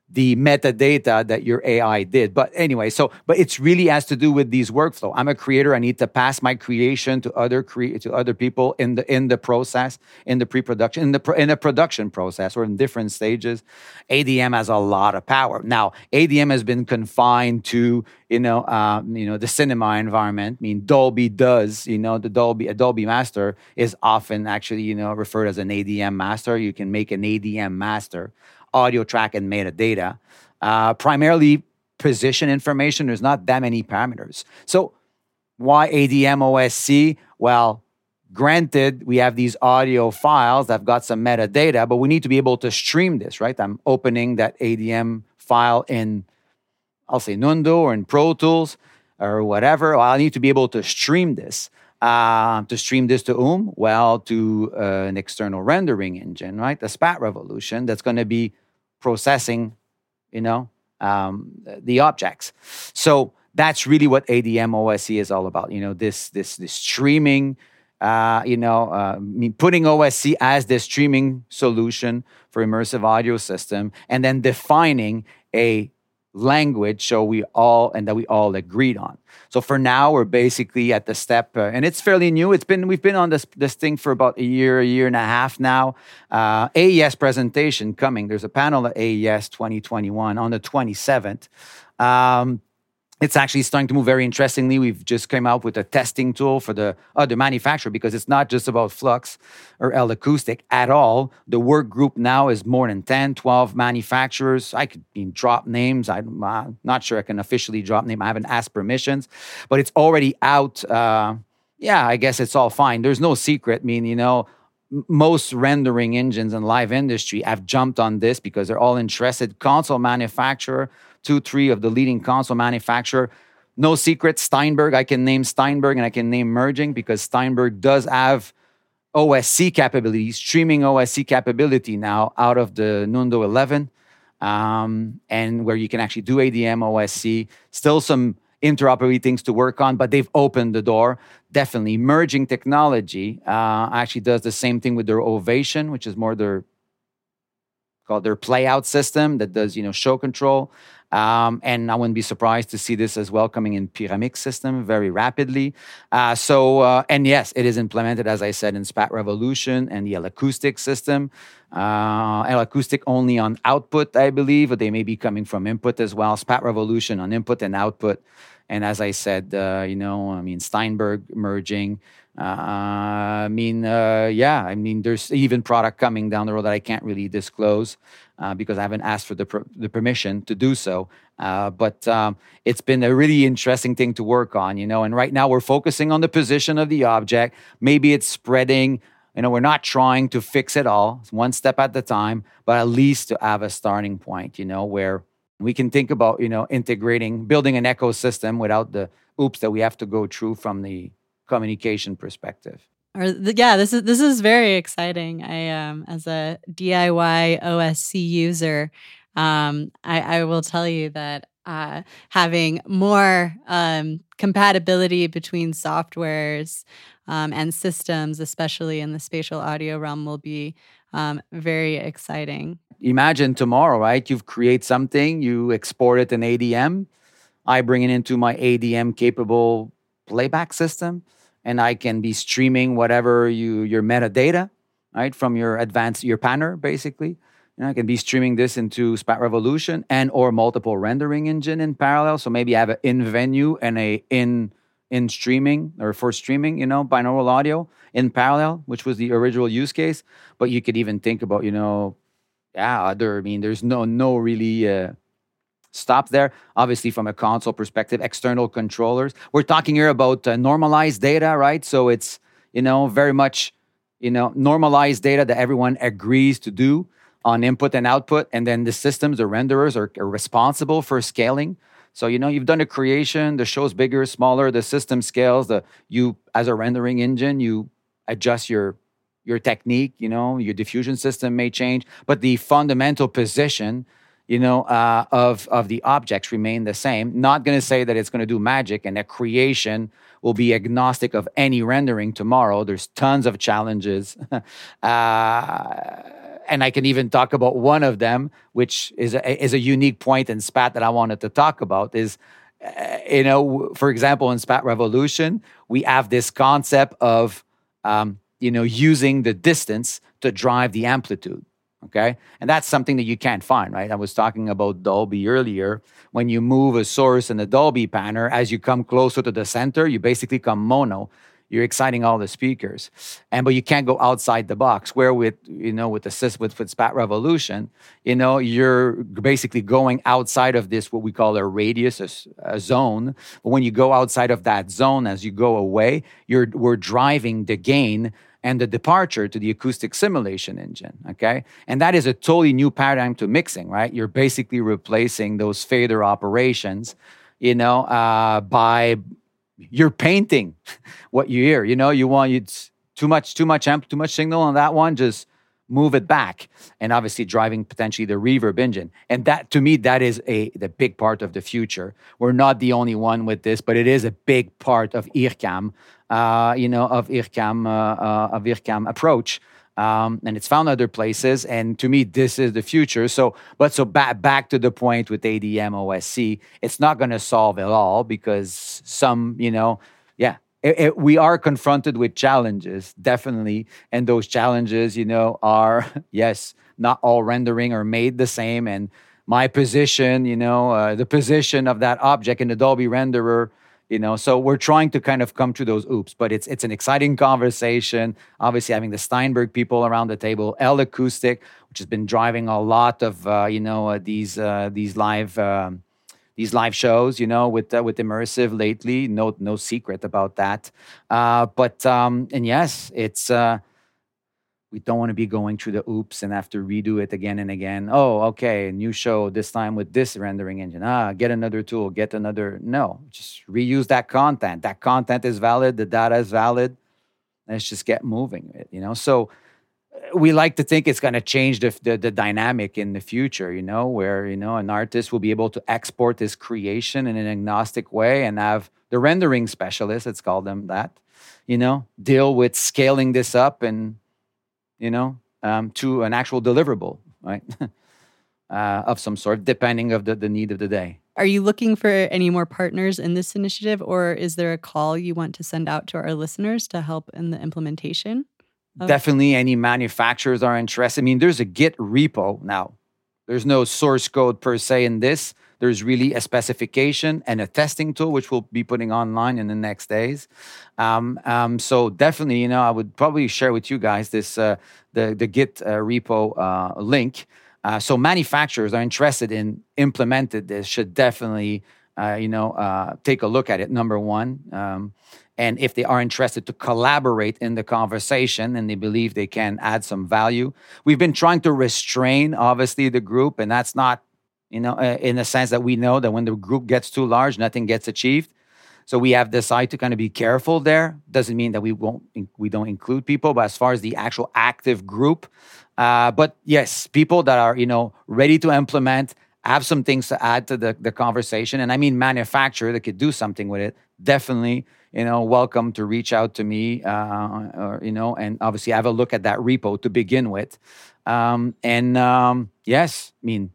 the metadata that your AI did. But anyway, so but it's really has to do with these workflow. I'm a creator. I need to pass my creation to other cre- to other people in the in the process, in the pre-production, in the pro- in the production process, or in different stages. ADM has a lot of power. Now, ADM has been confined to you know um, you know the cinema environment. I mean, Dolby does you know the Dolby a Dolby master is often actually you know referred as an ADM master. You can make an ADM master audio track and metadata. Uh, primarily position information. There's not that many parameters. So why ADM OSC? Well, granted, we have these audio files that have got some metadata, but we need to be able to stream this, right? I'm opening that ADM file in, I'll say Nuendo or in Pro Tools or whatever. Well, I need to be able to stream this. Uh, to stream this to whom? Well, to uh, an external rendering engine, right? The Spat Revolution that's going to be processing, you know, um, the objects. So that's really what ADM OSC is all about. You know, this this this streaming. Uh, you know, uh, putting OSC as the streaming solution for immersive audio system, and then defining a language so we all and that we all agreed on. So for now we're basically at the step uh, and it's fairly new. It's been we've been on this this thing for about a year a year and a half now. Uh, aes presentation coming. There's a panel at aes 2021 on the 27th um, it's actually starting to move very interestingly. We've just came out with a testing tool for the other manufacturer because it's not just about Flux or L Acoustic at all. The work group now is more than 10, 12 manufacturers. I could drop names. I'm uh, not sure I can officially drop name. I haven't asked permissions, but it's already out. Uh, yeah, I guess it's all fine. There's no secret. I mean, you know, most rendering engines in live industry have jumped on this because they're all interested. Console manufacturer two, three of the leading console manufacturer. No secret, Steinberg. I can name Steinberg and I can name Merging because Steinberg does have OSC capability, streaming OSC capability now out of the Nuendo 11, um, and where you can actually do ADM OSC. Still some interoperability things to work on, but they've opened the door. Definitely, merging technology uh, actually does the same thing with their Ovation, which is more their called their playout system that does you know show control. Um, and I wouldn't be surprised to see this as well coming in Pyramix system very rapidly. Uh, so, uh, and yes, it is implemented, as I said, in Spat Revolution and the L Acoustic system. Uh, L Acoustic only on output, I believe, but they may be coming from input as well. Spat Revolution on input and output. And as I said, uh, you know, I mean, Steinberg merging. Uh, I mean, uh, yeah, I mean, there's even product coming down the road that I can't really disclose uh, because I haven't asked for the, per- the permission to do so. Uh, but um, it's been a really interesting thing to work on, you know. And right now we're focusing on the position of the object. Maybe it's spreading. You know, we're not trying to fix it all, it's one step at a time, but at least to have a starting point, you know, where we can think about, you know, integrating, building an ecosystem without the oops that we have to go through from the communication perspective. Or the, yeah, this is this is very exciting. I um as a DIY OSC user, um, I, I will tell you that uh, having more um, compatibility between softwares um, and systems, especially in the spatial audio realm, will be um, very exciting. Imagine tomorrow, right? You've create something, you export it in ADM. I bring it into my ADM capable playback system and I can be streaming whatever you your metadata, right, from your advanced your panner basically. You know, I can be streaming this into Spat Revolution and or multiple rendering engine in parallel. So maybe I have an in venue and a in in streaming or for streaming, you know, binaural audio in parallel, which was the original use case. But you could even think about, you know, yeah, other. I mean, there's no no really. Uh, stop there. Obviously, from a console perspective, external controllers. We're talking here about uh, normalized data, right? So it's you know very much you know normalized data that everyone agrees to do on input and output, and then the systems, the renderers are, are responsible for scaling. So you know you've done a creation, the show's bigger, smaller, the system scales. The you as a rendering engine, you adjust your your technique. You know your diffusion system may change, but the fundamental position you know, uh, of of the objects remain the same. Not going to say that it's going to do magic and that creation will be agnostic of any rendering tomorrow. There's tons of challenges, [LAUGHS] uh, and I can even talk about one of them, which is a, is a unique point in Spat that I wanted to talk about. Is uh, you know, for example, in Spat Revolution, we have this concept of um, you know using the distance to drive the amplitude Okay. And that's something that you can't find, right? I was talking about Dolby earlier. When you move a source in the Dolby panner, as you come closer to the center, you basically come mono. You're exciting all the speakers. And but you can't go outside the box. Where with you know, with the with, Spat Revolution, you know, you're basically going outside of this what we call a radius, a, a zone. But when you go outside of that zone, as you go away, you're we're driving the gain and the departure to the acoustic simulation engine. Okay. And that is a totally new paradigm to mixing, right? You're basically replacing those fader operations, you know, uh, by you're painting [LAUGHS] what you hear. You know, you want it's too much, too much amp, too much signal on that one, just move it back and obviously driving potentially the reverb engine and that to me that is a the big part of the future we're not the only one with this but it is a big part of IRCAM uh, you know, of IRCAM, uh, uh, of IRCAM approach. Um, and it's found other places. And to me, this is the future. So, but so back back to the point with ADM OSC, it's not going to solve it all because some, you know, yeah, it, it, we are confronted with challenges, definitely, and those challenges, you know, are [LAUGHS] yes, not all rendering are made the same, and my position, you know, uh, the position of that object in the Dolby renderer you know? So we're trying to kind of come to those oops but it's it's an exciting conversation. Obviously having the steinberg people around the table l acoustic which has been driving a lot of uh, you know uh, these uh, these live um, these live shows you know with uh, with immersive lately. No no secret about that. Uh, but um and yes it's uh we don't want to be going through the oops and have to redo it again and again. Oh, okay, a new show this time with this rendering engine. Ah, get another tool, get another. No, just reuse that content. That content is valid. The data is valid. Let's just get moving. You know, so uh, we like to think it's going to change the, the, the dynamic in the future. You know, where you know an artist will be able to export his creation in an agnostic way and have the rendering specialist. Let's call them that. You know, deal with scaling this up and you know, um, to an actual deliverable, right? [LAUGHS] uh, of some sort, depending of the, the need of the day. Are you looking for any more partners in this initiative, or is there a call you want to send out to our listeners to help in the implementation? Of- Definitely, any manufacturers are interested. I mean, there's a Git repo now. There's no source code per se in this, there's really a specification and a testing tool, which we'll be putting online in the next days. Um, um, so definitely, you know, I would probably share with you guys this uh, the the Git uh, repo uh, link. Uh, so manufacturers are interested in implemented this should definitely uh, you know uh, take a look at it. Number one. Um, and if they are interested to collaborate in the conversation and they believe they can add some value we've been trying to restrain obviously the group and that's not you know, uh, in the sense that we know that when the group gets too large, nothing gets achieved. So we have decided to kind of be careful there. Doesn't mean that we won't we don't include people, but as far as the actual active group, uh, but yes, people that are you know ready to implement, have some things to add to the the conversation, and I mean manufacturer that could do something with it. Definitely, you know, welcome to reach out to me, uh, or you know, and obviously have a look at that repo to begin with. Um, and um, yes, I mean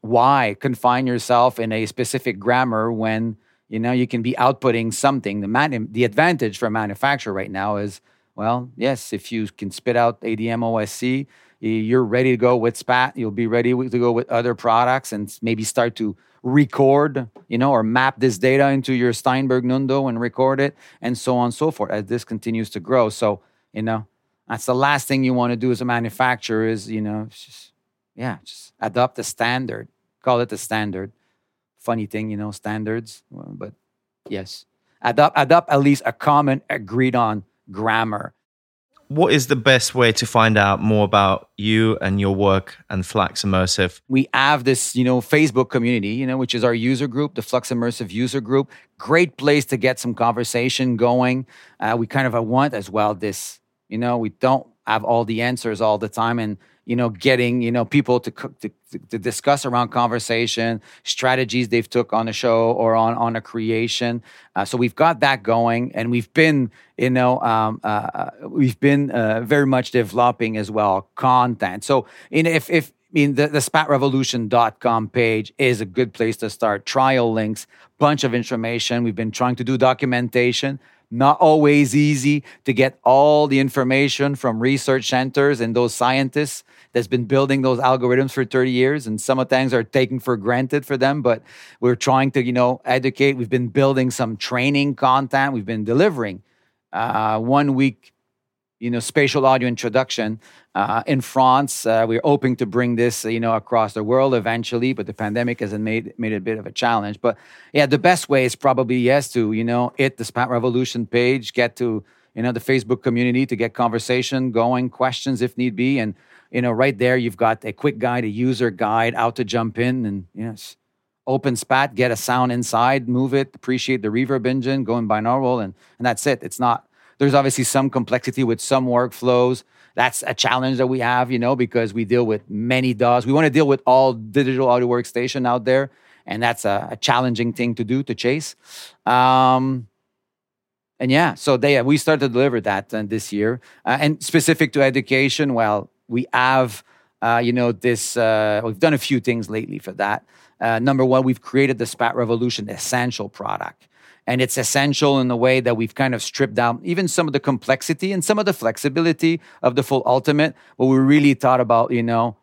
why confine yourself in a specific grammar when you know you can be outputting something. The man the advantage for a manufacturer right now is well yes if you can spit out adm osc you're ready to go with spat you'll be ready to go with other products and maybe start to record you know or map this data into your steinberg nuendo and record it and so on and so forth as this continues to grow. So you know that's the last thing you want to do as a manufacturer is you know yeah, just adopt the standard. Call it the standard. Funny thing, you know, standards. But yes, adopt adopt at least a common agreed on grammar. what is the best way to find out more about you and your work and Flux Immersive? We have this, you know, Facebook community, you know, which is our user group, the Flux Immersive user group. Great place to get some conversation going. Uh, we kind of want as well this, you know, we don't have all the answers all the time, and you know, getting you know people to to, to discuss around conversation strategies they've took on a show or on on a creation. Uh, so we've got that going, and we've been you know um, uh, uh we've been uh, very much developing as well content. So know, if if I mean, the, the spatrevolution.com page is a good place to start. Trial links, bunch of information. We've been trying to do documentation not always easy to get all the information from research centers and those scientists that's been building those algorithms for 30 years. And some of things are taken for granted for them but we're trying to you know educate. We've been building some training content. We've been delivering uh, one week you know spatial audio introduction uh, in France. Uh, we're hoping to bring this you know across the world eventually, but the pandemic has made made it a bit of a challenge. But yeah, the best way is probably yes to you know hit the Spat Revolution page, get to you know the Facebook community to get conversation going, questions if need be, and you know right there you've got a quick guide, a user guide, how to jump in, and yes. Open spat, get a sound inside, move it, appreciate the reverb engine, go in binaural, and, and that's it. It's not there's obviously some complexity with some workflows. That's a challenge that we have, you know, because we deal with many DAWs. We want to deal with all digital audio workstation out there, and that's a, a challenging thing to do to chase. Um, and yeah, so they we started to deliver that uh, this year, uh, and specific to education. Well, we have. Uh, you know, this, uh, we've done a few things lately for that. Uh, number one, we've created the Spat Revolution Essential product and it's essential in the way that we've kind of stripped down even some of the complexity and some of the flexibility of the full ultimate. But we really thought about you know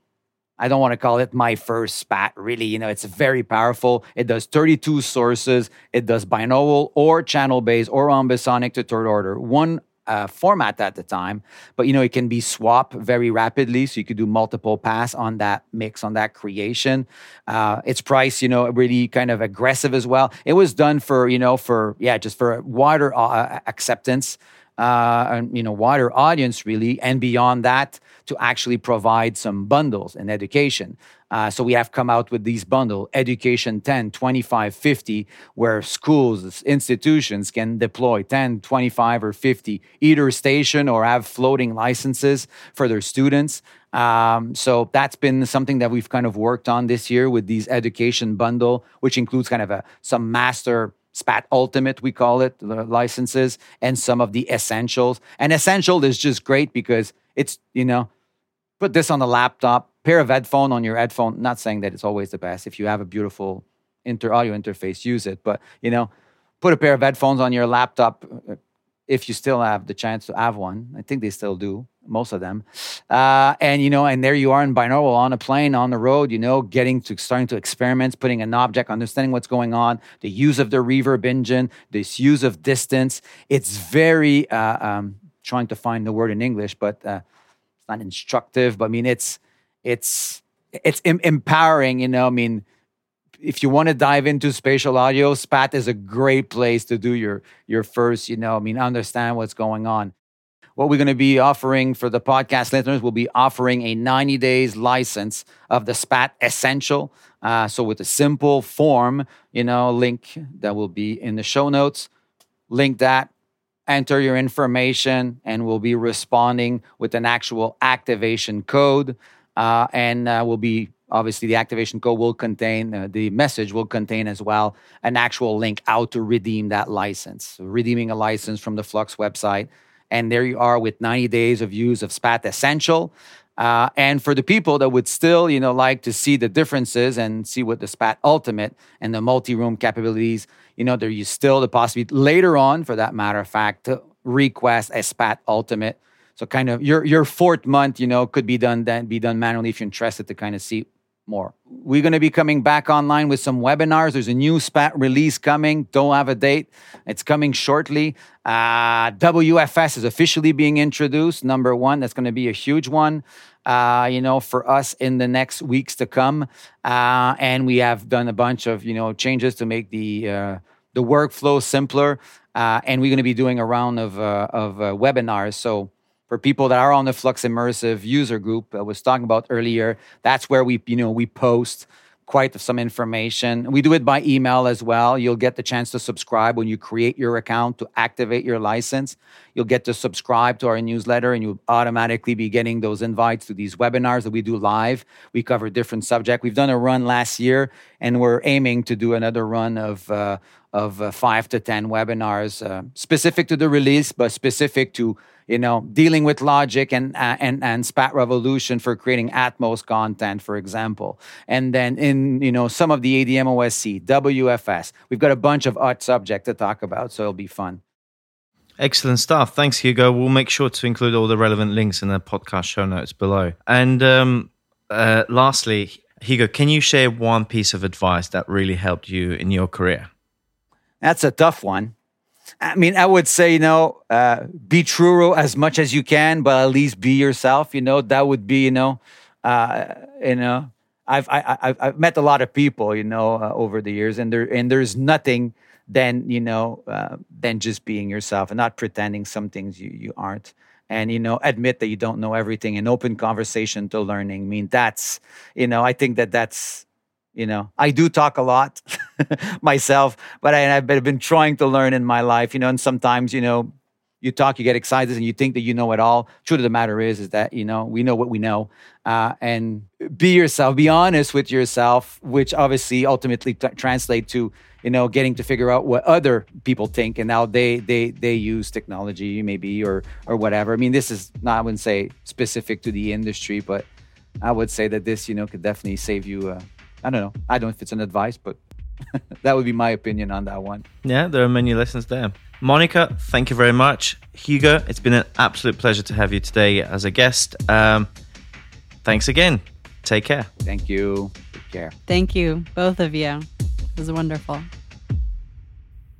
i don't want to call it my first spat really. You know it's very powerful. It does 32 sources. It does binaural or channel based or ambisonic to third order. One uh, format at the time, but you know it can be swapped very rapidly, so you could do multiple pass on that mix on that creation. Uh, its price, you know, really kind of aggressive as well. It was done for you know for yeah just for wider uh, acceptance uh, and you know wider audience really, and beyond that to actually provide some bundles and education. Uh, so we have come out with these bundle education 10 25 50 where schools institutions can deploy 10 25 or 50 either station or have floating licenses for their students um, so that's been something that we've kind of worked on this year with these education bundle which includes kind of a some master SPAT Ultimate, we call it, the licenses, and some of the essentials. And essential is just great because it's, you know, put this on the laptop, pair of headphone on your headphone. Not saying that it's always the best. If you have a beautiful inter audio interface, use it. But, you know, put a pair of headphones on your laptop uh, if you still have the chance to have one. I think they still do most of them. Uh, and you know, and there you are in binaural on a plane on the road. You know, getting to starting to experiments, putting an object, understanding what's going on, the use of the reverb engine, this use of distance. It's very uh, um, trying to find the word in English, but uh, it's not instructive. But I mean, it's it's it's em- empowering. You know, I mean. If you want to dive into spatial audio, SPAT is a great place to do your your first, you know, I mean, understand what's going on what we're going to be offering for the podcast listeners, we'll be offering a 90 days license of the SPAT Essential. Uh, so with a simple form, you know, link that will be in the show notes, link that, enter your information, and we'll be responding with an actual activation code. Uh, and uh, we'll be obviously the activation code will contain uh, the message will contain as well an actual link out to redeem that license redeeming a license from the flux website and there you are with 90 days of use of SPAT Essential. Uh, and for the people that would still, you know, like to see the differences and see what the SPAT Ultimate and the multi-room capabilities, you know, there is still the possibility later on, for that matter of fact, to request a SPAT Ultimate. So kind of your your fourth month, you know, could be done then be done manually if you're interested to kind of see more. We're going to be coming back online with some webinars. There's a new SPAT release coming. Don't have a date. It's coming shortly. Uh, WFS is officially being introduced. Number one, that's going to be a huge one. Uh, you know, for us in the next weeks to come, uh, and we have done a bunch of you know changes to make the uh, the workflow simpler. Uh, and we're going to be doing a round of uh, of webinars. So for people that are on the Flux Immersive user group I was talking about earlier. That's where we, you know, we post quite some information. We do it by email as well. You'll get the chance to subscribe when you create your account to activate your license. You'll get to subscribe to our newsletter and you'll automatically be getting those invites to these webinars that we do live. We cover different subjects. We've done a run last year and we're aiming to do another run of uh, of uh, 5 to 10 webinars uh, specific to the release but specific to you know, dealing with Logic and uh, and and Spat Revolution for creating Atmos content, for example. And then in you know some of the ADM OSC, WFS, we've got a bunch of art subject to talk about, so it'll be fun. Excellent stuff. Thanks, Hugo. We'll make sure to include all the relevant links in the podcast show notes below. And um, uh, lastly, Hugo, can you share one piece of advice that really helped you in your career? That's a tough one. I mean, I would say, you know, uh, be true as much as you can, but at least be yourself. You know, that would be, you know, uh, you know, I've I, have i I've met a lot of people, you know, uh, over the years, and there and there's nothing than you know uh, than just being yourself and not pretending some things you you aren't, and you know, admit that you don't know everything. And open conversation to learning. I mean, that's you know, I think that that's you know i do talk a lot [LAUGHS] myself but I, have been trying to learn in my life you know and sometimes you know you talk you get excited and you think that you know it all. Truth of the matter is is that you know we know what we know uh, and be yourself be honest with yourself which obviously ultimately t- translate to you know getting to figure out what other people think and how they they they use technology maybe or or whatever. I mean this is not i wouldn't say specific to the industry but i would say that this you know could definitely save you uh, I don't know. I don't know if it's an advice, but [LAUGHS] that would be my opinion on that one. Yeah, there are many lessons there. Monica, thank you very much. Hugo, it's been an absolute pleasure to have you today as a guest. Um, thanks again. Take care. Thank you. Take care. Thank you, both of you. It was wonderful.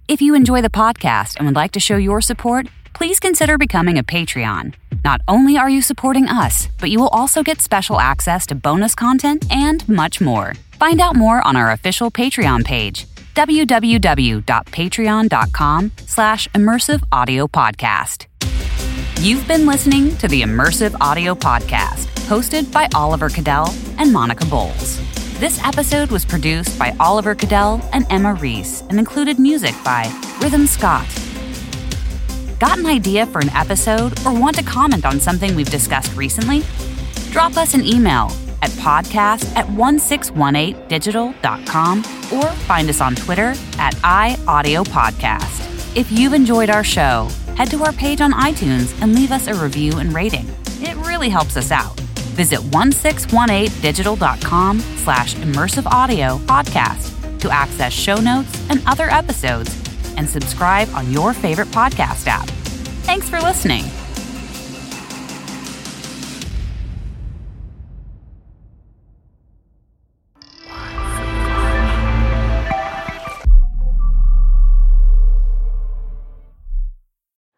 If you enjoy the podcast and would like to show your support, please consider becoming a Patreon. Not only are you supporting us, but you will also get special access to bonus content and much more. Find out more on our official Patreon page, www.patreon.com slash immersive audio podcast. You've been listening to the Immersive Audio Podcast, hosted by Oliver Kadel and Monica Bolles. This episode was produced by Oliver Kadel and Emma Reese and included music by Rhythm Scott. Got an idea for an episode or want to comment on something we've discussed recently? Drop us an email at podcast at 1618digital.com or find us on Twitter at iAudioPodcast. If you've enjoyed our show, head to our page on iTunes and leave us a review and rating. It really helps us out. Visit 1618digital.com slash immersive audio podcast to access show notes and other episodes and subscribe on your favorite podcast app. Thanks for listening.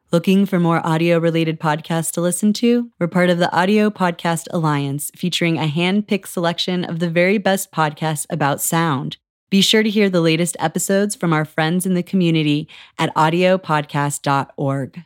Looking for more audio related podcasts to listen to? We're part of the Audio Podcast Alliance, featuring a hand picked selection of the very best podcasts about sound. Be sure to hear the latest episodes from our friends in the community at audiopodcast.org.